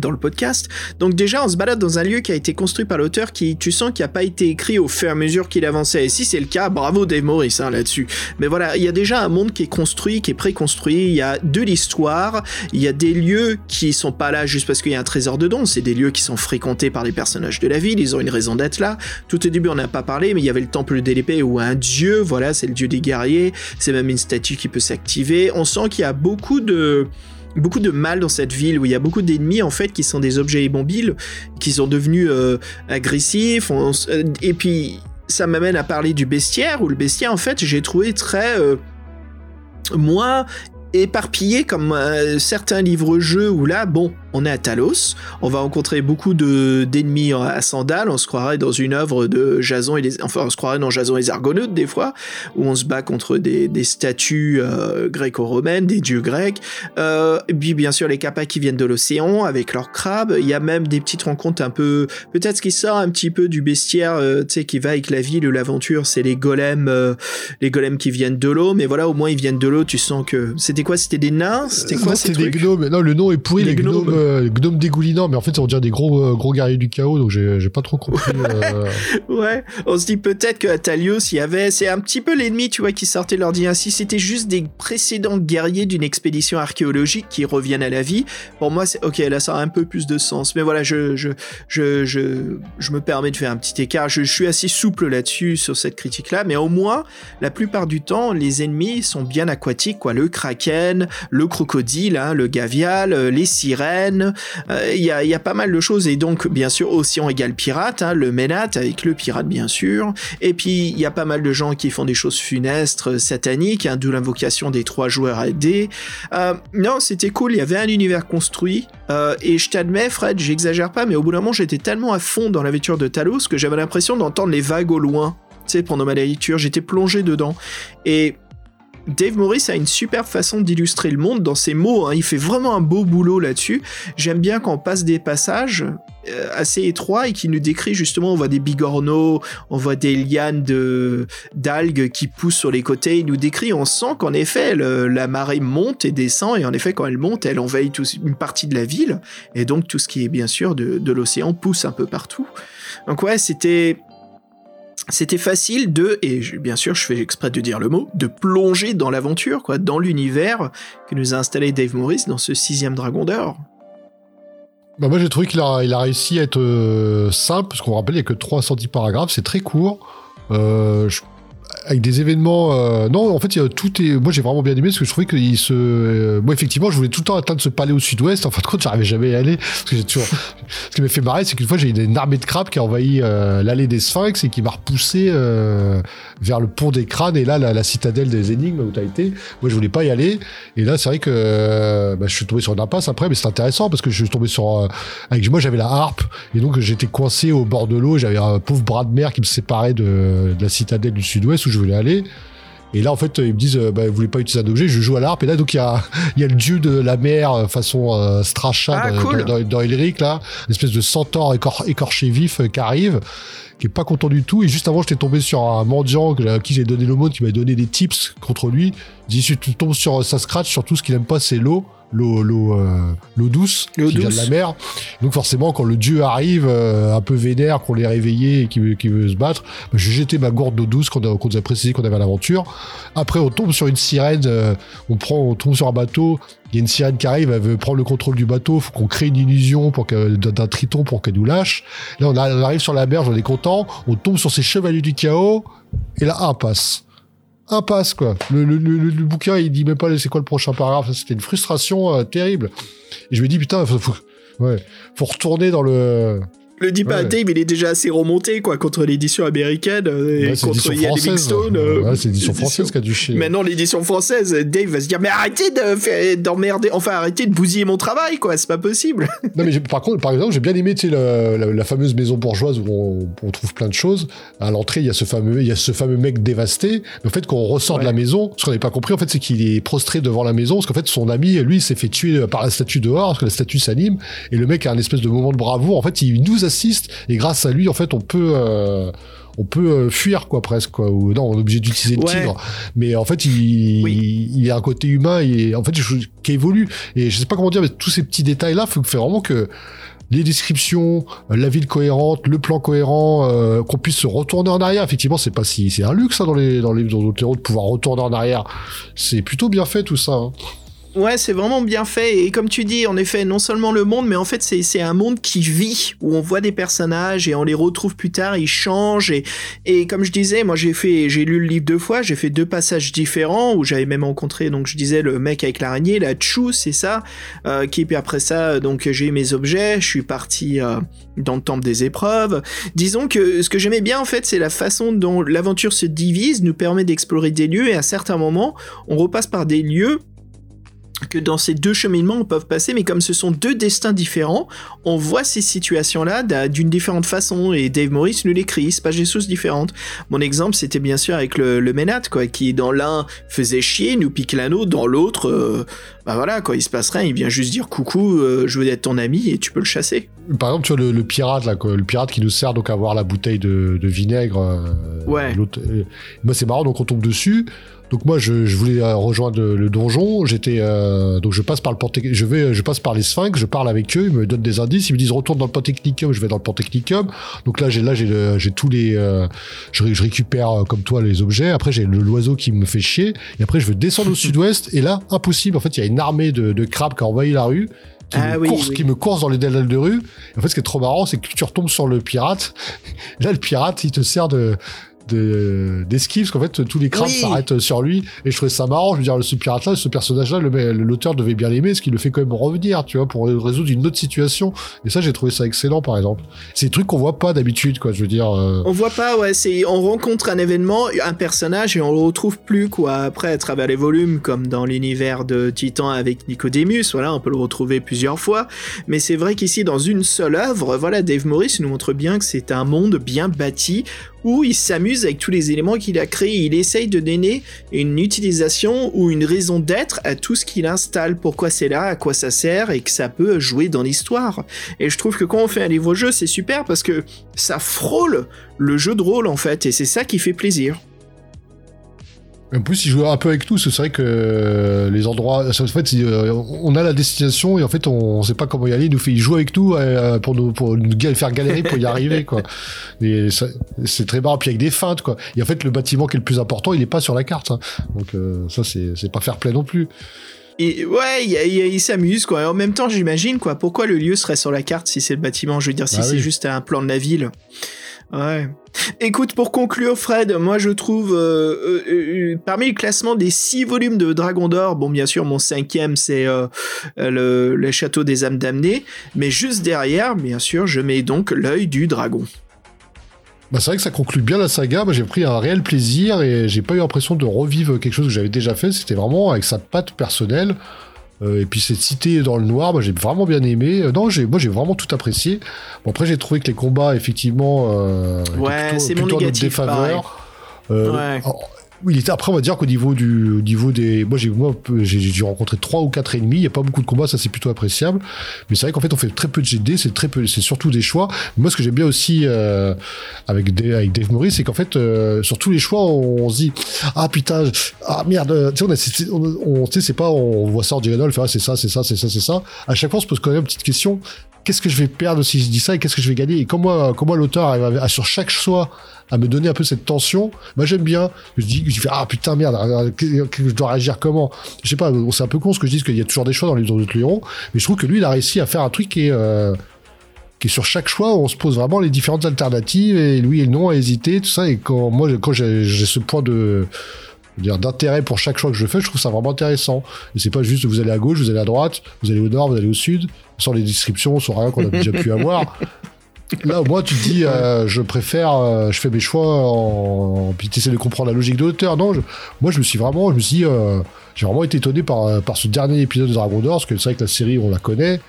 dans le podcast. Donc déjà, on se balade dans un lieu qui a été construit par l'auteur qui, tu sens, qui a pas été écrit au fur et à mesure qu'il avançait. Et si c'est le cas, bravo Dave Morris hein, là-dessus. Mais voilà, il y a déjà un monde qui est construit, qui est préconstruit. Il y a de l'histoire. Il y a des lieux qui sont pas là juste parce qu'il y a un trésor dedans. C'est des lieux qui sont fréquentés par les personnages de la ville. Ils ont une raison d'être là. Tout au début, on n'a pas parlé, mais il y avait le temple de l'épée où un dieu, voilà, c'est le dieu des guerriers. C'est même une statue qui peut s'activer. On sent qu'il y a beaucoup de beaucoup de mal dans cette ville où il y a beaucoup d'ennemis en fait qui sont des objets immobiles qui sont devenus euh, agressifs. Euh, et puis ça m'amène à parler du bestiaire où le bestiaire en fait j'ai trouvé très euh, moins éparpillé comme certains livres-jeux où là, bon, on est à Talos, on va rencontrer beaucoup de d'ennemis à sandales, on se croirait dans une œuvre de Jason et les, enfin on se croirait dans Jason et les Argonautes des fois, où on se bat contre des, des statues euh, gréco-romaines, des dieux grecs, euh, et puis bien sûr les capas qui viennent de l'océan avec leurs crabes, il y a même des petites rencontres un peu, peut-être ce qui sort un petit peu du bestiaire, euh, tu sais, qui va avec la ville ou l'aventure, c'est les golems, euh, les golems qui viennent de l'eau, mais voilà, au moins ils viennent de l'eau, tu sens que c'était quoi, c'était des nains, c'était quoi Non, ces c'était des gnomes. Non, le nom est pourri, Les les, gnomes, gnomes. Euh, gnomes dégoulinants, mais en fait, on dirait des gros, euh, gros guerriers du chaos, donc j'ai pas trop compris. euh, Ouais, on se dit peut-être que à Talios, il y avait, c'est un petit peu l'ennemi, tu vois, qui sortait leur dynastie. C'était juste des précédents guerriers d'une expédition archéologique qui reviennent à la vie. Pour moi, c'est ok, là, ça a un peu plus de sens. Mais voilà, je, je, je, je, je me permets de faire un petit écart. Je, je suis assez souple là-dessus sur cette critique-là, mais au moins, la plupart du temps, les ennemis sont bien aquatiques, quoi. Le kraken, le crocodile, hein, le gavial, euh, les sirènes. Euh, Il y, a, pas mal de choses et donc bien sûr Océan égale pirate, hein, le Ménate avec le pirate bien sûr. Et puis il y a pas mal de gens qui font des choses funestes, euh, sataniques, hein, d'où l'invocation des trois joueurs à. Euh, non, c'était cool, il y avait un univers construit. et je t'admets, Fred, j'exagère pas, mais au bout d'un moment j'étais tellement à fond dans l'aventure de Talos que j'avais l'impression d'entendre les vagues au loin. Tu sais, pendant ma lecture, j'étais plongé dedans. Et Dave Morris a une superbe façon d'illustrer le monde dans ses mots. hein. Il fait vraiment un beau boulot là-dessus. J'aime bien quand on passe des passages euh, assez étroits et qui nous décrit justement, on voit des bigorneaux, on voit des lianes de d'algues qui poussent sur les côtés. Il nous décrit, on sent qu'en effet la marée monte et descend et en effet quand elle monte, elle envahit une partie de la ville et donc tout ce qui est bien sûr de, de l'océan pousse un peu partout. Donc ouais, c'était c'était facile de, et bien sûr je fais exprès de dire le mot, de plonger dans l'aventure, quoi, dans l'univers que nous a installé Dave Morris dans ce sixième Dragon d'Or. Bah moi j'ai trouvé qu'il a, il a réussi à être euh, simple, parce qu'on rappelle, il n'y a que 310 paragraphes, c'est très court. Euh, avec des événements. euh, non, en fait, il y a tout est. Moi, j'ai vraiment bien aimé parce que je trouvais qu'il se. euh, moi, effectivement, je voulais tout le temps atteindre ce palais au sud-ouest. En fin de compte, j'arrivais jamais à y aller. Parce que j'ai toujours. ce qui m'a fait marrer, c'est qu'une fois, j'ai eu une armée de crabes qui a envahi euh, l'allée des Sphinx et qui m'a repoussé euh, vers le pont des crânes et là, la, la citadelle des énigmes où t'as été. Moi, je voulais pas y aller. Et là, c'est vrai que euh, bah, je suis tombé sur une impasse après, mais c'est intéressant parce que je suis tombé sur. euh, avec moi, j'avais la harpe et donc j'étais coincé au bord de l'eau. J'avais un pauvre bras de mer qui me séparait de, de la citadelle du sud-ouest où je voulais aller. Et là, en fait, ils me disent, euh, bah, vous voulez pas utiliser un objet, je joue à l'harpe. Et là, donc, il y a, y a le dieu de la mer, euh, façon euh, Strachan Ah, dans, cool. dans, dans Elric, là. Une espèce de centaure écor- écorché vif euh, qui arrive, qui est pas content du tout. Et juste avant, j'étais tombé sur un mendiant à qui j'ai donné l'aumône, qui m'a donné des tips contre lui. Il dit, si tu tombes sur sa scratch, surtout ce qu'il aime pas, c'est l'eau. L'eau, l'eau, euh, l'eau douce, L'eau qui vient de douce. la mer. Donc forcément, quand le dieu arrive, euh, un peu vénère, qu'on l'ait réveillé et qui veut, qui veut se battre, bah, je jetais ma gourde d'eau douce qu'on a- qu'on nous a précisé qu'on avait à l'aventure. Après, on tombe sur une sirène, euh, on prend, on tombe sur un bateau. Il y a une sirène qui arrive, elle veut prendre le contrôle du bateau. Faut qu'on crée une illusion pour que, d'un d'un triton pour qu'elle nous lâche. Là, on, a- on arrive sur la berge, on est content. On tombe sur ces chevaliers du chaos. Et là, un passe. Un passe, quoi. Le, bouquin, il dit même pas c'est quoi le prochain paragraphe? C'était une frustration euh, terrible. Et je me dis, putain, faut, faut retourner dans le. Le dis pas à Ouais. Dave, il est déjà assez remonté quoi contre l'édition américaine euh, et Ouais, c'est contre française. Livingstone. euh, Ouais, c'est l'édition l'édition- française qui a dû chier. Maintenant l'édition française, Dave va se dire mais arrêtez de d'emmerder, enfin arrêtez de bousiller mon travail quoi, c'est pas possible. Non mais par contre, par exemple, j'ai bien aimé tu sais, la, la- la fameuse maison bourgeoise où on, on trouve plein de choses. À l'entrée, il y a ce fameux, il y a ce fameux mec dévasté. Mais en fait, quand on ressort de la maison, ce qu'on n'avait pas compris, en fait, c'est qu'il est prostré devant la maison, parce qu'en fait, son ami, lui, s'est fait tuer par la statue dehors, parce que la statue s'anime, et le mec a un espèce de moment de bravoure. En fait, il nous assiste, et grâce à lui, en fait, on peut. euh, on peut euh, fuir quoi presque quoi ou non on est obligé d'utiliser le Ouais. tigre mais en fait il, Oui. il, il a un côté humain et en fait qui évolue et je sais pas comment dire mais tous ces petits détails là faut fait vraiment que les descriptions, la ville cohérente, le plan cohérent, euh, qu'on puisse se retourner en arrière. Effectivement, c'est pas si c'est un luxe hein, dans les dans les dans d'autres héros de pouvoir retourner en arrière. C'est plutôt bien fait tout ça. hein. Ouais, c'est vraiment bien fait. Et comme tu dis, en effet, non seulement le monde, mais en fait, c'est, un monde qui vit, où on voit des personnages et on les retrouve plus tard, ils changent. Et, et comme je disais, moi, j'ai fait, j'ai lu le livre deux fois, j'ai fait deux passages différents, où j'avais même rencontré, donc je disais, le mec avec l'araignée, la Chou, c'est ça, euh, qui, puis après ça, donc j'ai eu mes objets, je suis parti euh, dans le temple des épreuves. Disons que ce que j'aimais bien, en fait, c'est la façon dont l'aventure se divise, nous permet d'explorer des lieux, et à certains moments, on repasse par des lieux que dans ces deux cheminements on peut passer, mais comme ce sont deux destins différents, on voit ces situations-là d'une différente façon, et Dave Morris nous l'écrit, c'est pas des choses différentes. Mon exemple, c'était bien sûr avec le, le Ménat, quoi, qui dans l'un faisait chier, nous pique l'anneau, dans l'autre, euh, bah voilà, quoi, il se passe rien, il vient juste dire coucou, euh, je veux être ton ami, et tu peux le chasser. Par exemple, tu vois le, le pirate là, quoi, le pirate qui nous sert donc à avoir la bouteille de, de vinaigre. euh, Ouais. moi, c'est marrant, donc on tombe dessus. Donc moi, je, je voulais euh, rejoindre le, donjon. J'étais euh, donc je passe par le Pantec- je vais, je passe par les Sphinx. Je parle avec eux. Ils me donnent des indices. Ils me disent retourne dans le Pantechnicum. Je vais dans le Pantechnicum. Donc là, j'ai là j'ai j'ai tous les, euh, je, ré- je récupère euh, comme toi les objets. Après, j'ai le- l'oiseau qui me fait chier. Et après, je veux descendre au sud-ouest. Et là, impossible. En fait, il y a une armée de, de crabes qui a envahi la rue. Qui, Ah me oui, course, oui. qui me course dans les dalles de rue. Et en fait, ce qui est trop marrant, c'est que tu retombes sur le pirate. Là, le pirate, il te sert de de- d'esquive parce qu'en fait tous les crabes Oui. s'arrêtent sur lui et je trouvais ça marrant je veux dire ce pirate là ce personnage là l'auteur devait bien l'aimer parce qu'il le fait quand même revenir tu vois pour résoudre une autre situation et ça j'ai trouvé ça excellent par exemple c'est des trucs qu'on voit pas d'habitude quoi je veux dire euh, On voit pas, ouais, c'est on rencontre un événement, un personnage et on le retrouve plus quoi. Après, à travers les volumes, comme dans l'univers de Titan avec Nicodemus, voilà, on peut le retrouver plusieurs fois. Mais c'est vrai qu'ici, dans une seule œuvre, voilà, Dave Morris nous montre bien que c'est un monde bien bâti où il s'amuse avec tous les éléments qu'il a créés. Il essaye de donner une utilisation ou une raison d'être à tout ce qu'il installe. Pourquoi c'est là, à quoi ça sert et que ça peut jouer dans l'histoire. Et je trouve que quand on fait un livre-jeu, c'est super parce que ça frôle le jeu de rôle en fait, et c'est ça qui fait plaisir. En plus il joue un peu avec tout c'est vrai que euh, les endroits en fait euh, on a la destination et en fait on, sait pas comment y aller il nous fait il joue avec tout euh, pour nous pour nous faire galérer pour y arriver quoi c'est très marrant puis avec des feintes quoi et en fait le bâtiment qui est le plus important il est pas sur la carte hein. donc euh, ça c'est pas fair play non plus Et ouais, il, s'amuse quoi. Et en même temps, j'imagine quoi. Pourquoi le lieu serait sur la carte si c'est le bâtiment? Je veux dire, si Bah c'est oui. juste un plan de la ville. Ouais. Écoute, pour conclure, Fred, moi je trouve euh, euh, euh, parmi le classement des six volumes de Dragon d'Or, bon bien sûr mon cinquième c'est le, Château des âmes damnées, mais juste derrière, bien sûr, je mets donc l'œil du dragon. Bah, c'est vrai que ça conclut bien la saga. Moi, j'ai pris un réel plaisir et j'ai pas eu l'impression de revivre quelque chose que j'avais déjà fait. C'était vraiment avec sa patte personnelle. Euh, et puis cette cité dans le noir, moi j'ai vraiment bien aimé. Euh, non, j'ai, moi j'ai vraiment tout apprécié. Bon après j'ai trouvé que les combats effectivement euh, Ouais, plutôt- c'est mon plutôt à notre négatif, défaveur. Ouais. Il était- après on va dire qu'au niveau du, au niveau des, moi j'ai moi j'ai, rencontrer trois ou quatre ennemis. Il y a pas beaucoup de combats, ça c'est plutôt appréciable. Mais c'est vrai qu'en fait on fait très peu de GD, c'est très peu, c'est surtout des choix. Moi ce que j'aime bien aussi euh, avec, Dave, avec Dave c'est qu'en fait euh, sur tous les choix on, se dit ah putain ah merde, tu sais on, on, on- c'est pas on voit ça en diagonale, on fait ah, c'est ça, c'est ça, c'est ça, c'est ça. À chaque fois on se pose quand même une petite question. Qu'est-ce que je vais perdre si je dis ça et qu'est-ce que je vais gagner? Et comment, comment l'auteur arrive à, sur chaque choix à me donner un peu cette tension Moi j'aime bien. Je dis, je ah putain merde, que- que je dois réagir comment? Je sais pas, c'est un peu con ce que je dis, qu'il y a toujours des choix dans les de Léon, mais je trouve que lui il a réussi à faire un truc qui est, euh, qui sur chaque choix, on se pose vraiment les différentes alternatives et lui et non à hésiter, tout ça. Et quand moi quand j'ai ce point de dire, d'intérêt pour chaque choix que je fais, je trouve ça vraiment intéressant. Et c'est pas juste vous allez à gauche, vous allez à droite, vous allez au nord, vous allez au sud, sans les descriptions, sans rien qu'on a déjà pu avoir. Là, au moins, tu te dis, euh, je préfère, euh, je fais mes choix en. Puis tu essaies de comprendre la logique de l'auteur. Non, je- moi, je me suis vraiment, je me suis euh, j'ai vraiment été étonné par, par ce dernier épisode de Dragon d'Or, parce que c'est vrai que la série, on la connaît.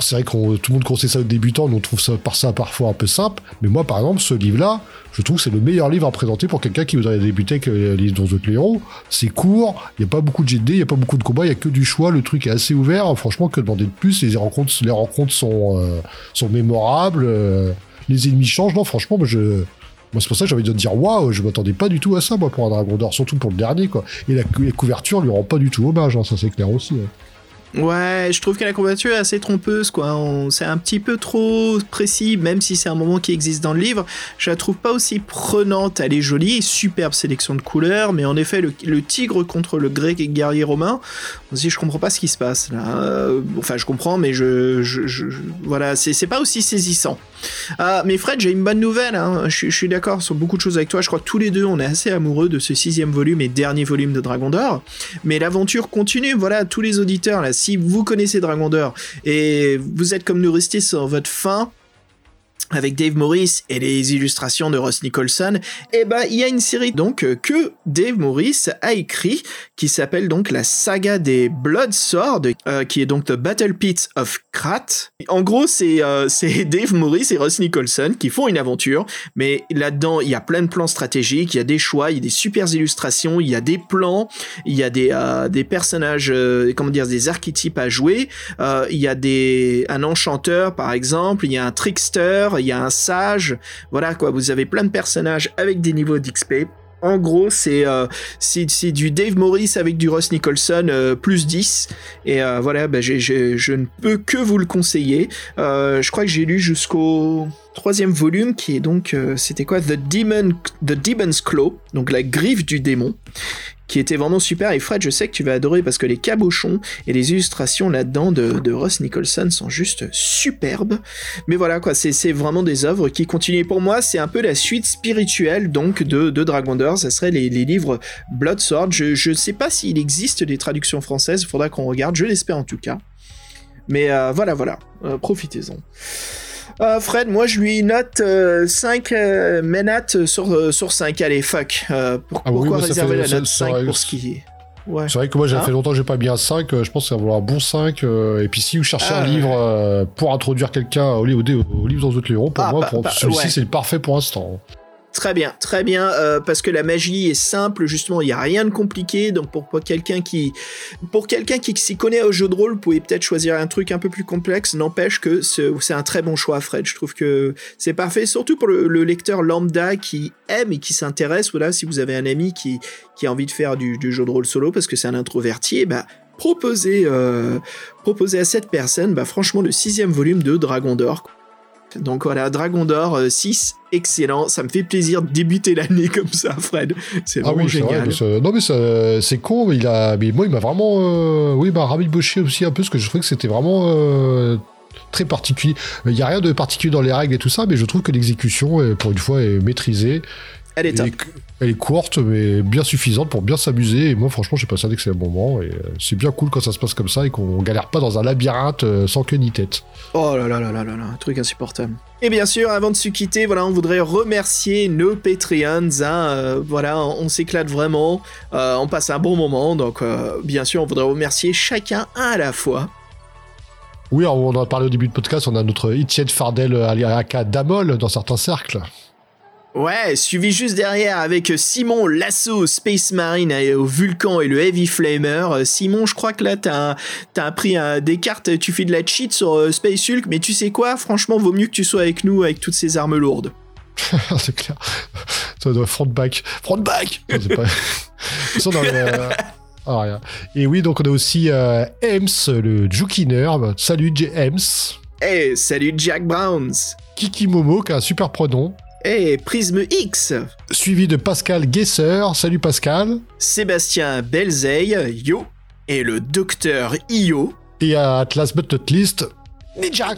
C'est vrai que tout le monde conseille ça aux débutants, on trouve ça par ça parfois un peu simple. Mais moi, par exemple, ce livre-là, je trouve que c'est le meilleur livre à présenter pour quelqu'un qui voudrait débuter avec euh, les livres dans d'autres héros. C'est court, il n'y a pas beaucoup de GD, il n'y a pas beaucoup de combats, il y a que du choix, le truc est assez ouvert. Franchement, que demander de plus? Les rencontres, euh, sont mémorables, euh, les ennemis changent. Non, franchement, moi, c'est pour ça que j'ai envie de dire waouh, je m'attendais pas du tout à ça, moi, pour un Dragon d'Or, surtout pour le dernier, quoi. Et la, cou- la couverture lui rend pas du tout hommage, hein, ça c'est clair aussi. hein. Ouais, je trouve que la couverture est assez trompeuse, quoi. C'est un petit peu trop précis, même si c'est un moment qui existe dans le livre. Je la trouve pas aussi prenante. Elle est jolie, superbe sélection de couleurs, mais en effet, le, tigre contre le grec et guerrier romain, aussi, je comprends pas ce qui se passe là. Euh, enfin, je comprends, mais je, voilà, c'est pas aussi saisissant. Ah, mais Fred, j'ai une bonne nouvelle. Hein. Je, je suis d'accord sur beaucoup de choses avec toi. Je crois que tous les deux, on est assez amoureux de ce sixième volume et dernier volume de Dragon d'Or. Mais l'aventure continue. Voilà, tous les auditeurs là, si vous connaissez Dragon d'Or et vous êtes comme nous restés sur votre fin avec Dave Morris et les illustrations de Ross Nicholson, eh ben il y a une série euh, que Dave Morris a écrit qui s'appelle donc la saga des Blood Swords, euh, qui est donc The Battle Pits of Krat. En gros, c'est euh, c'est Dave Morris et Ross Nicholson qui font une aventure, mais là-dedans il y a plein de plans stratégiques, il y a des choix, il y a des super illustrations, il y a des plans, il y a des euh, des personnages, comment dire, des archétypes à jouer. Il y a des un enchanteur par exemple, il y a un trickster, il y a un sage. Voilà quoi, vous avez plein de personnages avec des niveaux d'XP. En gros, c'est euh, du Dave Morris avec du Ross Nicholson euh, plus 10. Et euh, voilà, bah, je ne peux que vous le conseiller. Euh, je crois que j'ai lu jusqu'au troisième volume qui est donc, c'était quoi? The Demon, The Demon's Claw, donc la griffe du démon, qui était vraiment super. Et Fred, je sais que tu vas adorer parce que les cabochons et les illustrations là-dedans de, de Ross Nicholson sont juste superbes. Mais voilà quoi, c'est vraiment des œuvres qui continuent. Pour moi, c'est un peu la suite spirituelle donc de, de Dragon d'Or. Ça serait les, les livres Blood Sword. Je ne sais pas s'il existe des traductions françaises. Il faudra qu'on regarde. Je l'espère en tout cas. Mais euh, voilà, voilà. Euh, Profitez-en. Euh, Fred, moi je lui note euh, 5 euh, ménates sur, euh, sur 5. Allez, fuck. Euh, pour- Ah oui, pourquoi ça réserver fait- la note ça 5 aurait- pour ce qui est? Ouais. C'est vrai que moi, j'ai Ah. fait longtemps que j'ai pas mis un 5. euh, Je pense que ça va vouloir un bon 5. euh, et puis, si vous cherchez Ah, un ouais. livre euh, pour introduire quelqu'un au, au, au, au livre dans d'autres héros, pour Ah, moi, bah, bah, celui-ci, ouais. c'est le parfait pour l'instant. Très bien, très bien, euh, parce que la magie est simple, justement, il n'y a rien de compliqué, donc pour, quelqu'un qui, pour quelqu'un qui s'y connaît au jeu de rôle, vous pouvez peut-être choisir un truc un peu plus complexe, n'empêche que ce- c'est un très bon choix, Fred, je trouve que c'est parfait, surtout pour le, le lecteur lambda qui aime et qui s'intéresse, voilà, si vous avez un ami qui, a envie de faire du, jeu de rôle solo, parce que c'est un introverti, proposez, euh, proposez à cette personne, bah, franchement, le sixième volume de Dragon d'Or, donc voilà, Dragon d'Or euh, 6, excellent. Ça me fait plaisir de débuter l'année comme ça, Fred. C'est Ah vraiment oui, vrai. génial. non, mais c'est con, mais, il a, mais moi, il m'a vraiment. euh, oui, m'a rabiboché aussi un peu, parce que je trouvais que c'était vraiment. euh, très particulier. Il n'y a rien de particulier dans les règles et tout ça, mais je trouve que l'exécution, euh, pour une fois, est maîtrisée. Elle est top. Et que- Elle est courte, mais bien suffisante pour bien s'amuser. Et moi, franchement, j'ai passé un excellent moment. Et euh, c'est bien cool quand ça se passe comme ça et qu'on galère pas dans un labyrinthe euh, sans queue ni tête. Oh là là là là là là, un truc insupportable. Et bien sûr, avant de se quitter, voilà, on voudrait remercier nos Patreons. Hein, euh, voilà, on, s'éclate vraiment, euh, on passe un bon moment. Donc, euh, bien sûr, on voudrait remercier chacun un à la fois. Oui, on en a parlé au début de podcast. On a notre Etienne Fardel Aliaka Damol dans certains cercles. Ouais, suivi juste derrière avec Simon Lasso, Space Marine au Vulcan et le Heavy Flamer. Euh, Simon, je crois que là, t'as t'as pris un- des cartes, tu fais de la cheat sur euh, Space Hulk, mais tu sais quoi? Franchement, vaut mieux que tu sois avec nous avec toutes ces armes lourdes. c'est clair. Ça doit front back. Front back Non, c'est pas... Ils sont dans le- Ah, rien. Et oui, donc on a aussi euh, Ems, le Jukiner. Salut James. Hey, salut Jack Browns Kiki Momo, qui a un super pronom. Hey, Prisme X Suivi de Pascal Guesser. Salut Pascal. Sébastien Belzeil, yo, et le docteur Io. Et à Atlas But Not List, Ninja.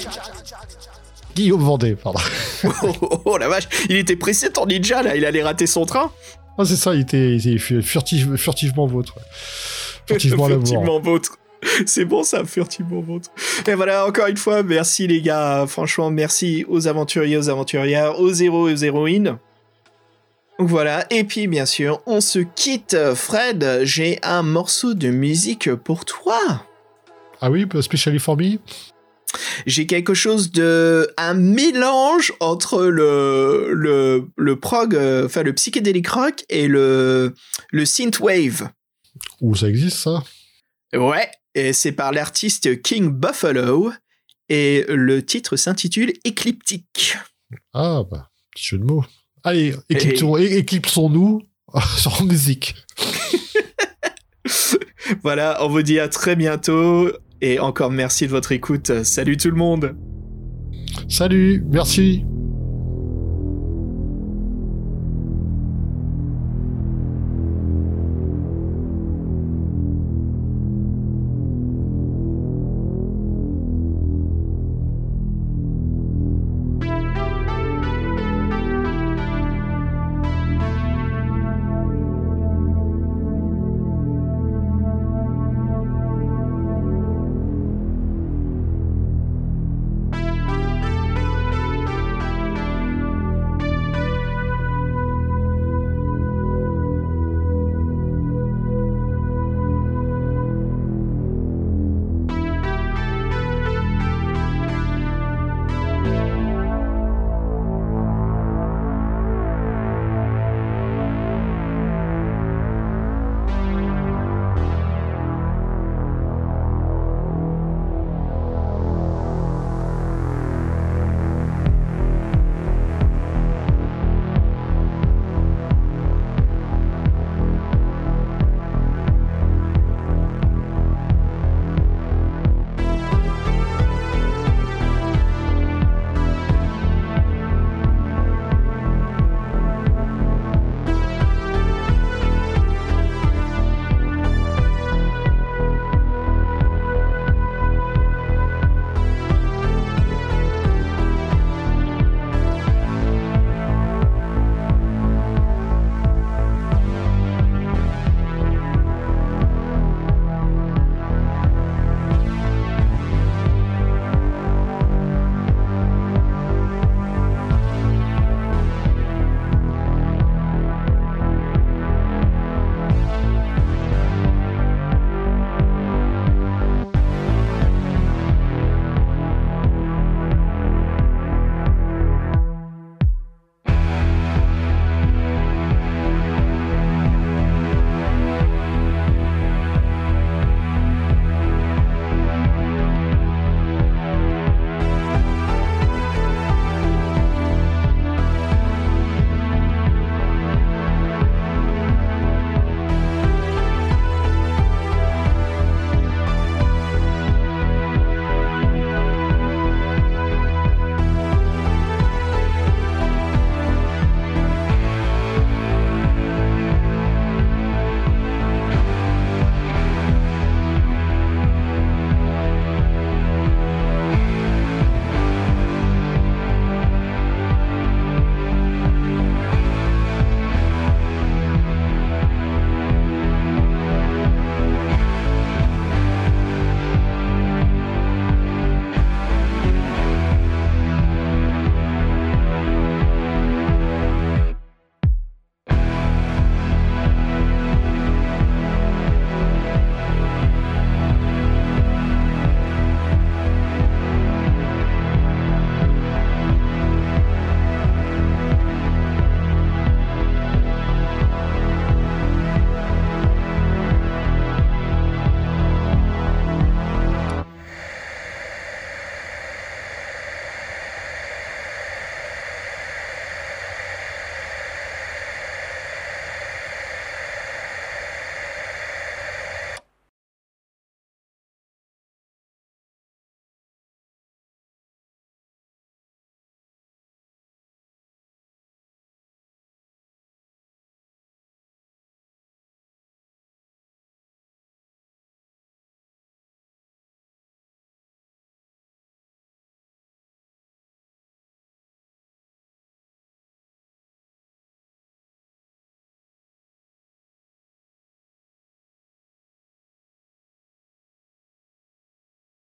Guillaume Vendée, pardon. Oh, oh, oh, la vache, il était pressé ton ninja là, il allait rater son train. Ah, c'est ça, il était, il était furtive- furtivement vôtre. Furtivement. Furtivement vôtre. C'est bon ça, furtivement vôtre. Et voilà, encore une fois, merci les gars. Franchement, merci aux aventuriers, aux aventurières, aux héros et aux héroïnes. Donc voilà, et puis bien sûr, on se quitte. Fred, j'ai un morceau de musique pour toi. Ah oui, Specially for Me J'ai quelque chose de... un mélange entre le, le, le prog, euh, enfin le psychédélic rock et le, le synthwave. Où ça existe, ça Ouais, et c'est par l'artiste King Buffalo, et le titre s'intitule Écliptique. Ah, bah, petit jeu de mots. Allez, éclipsons- é- éclipsons-nous sur musique. Voilà, on vous dit à très bientôt, et encore merci de votre écoute. Salut tout le monde Salut, merci.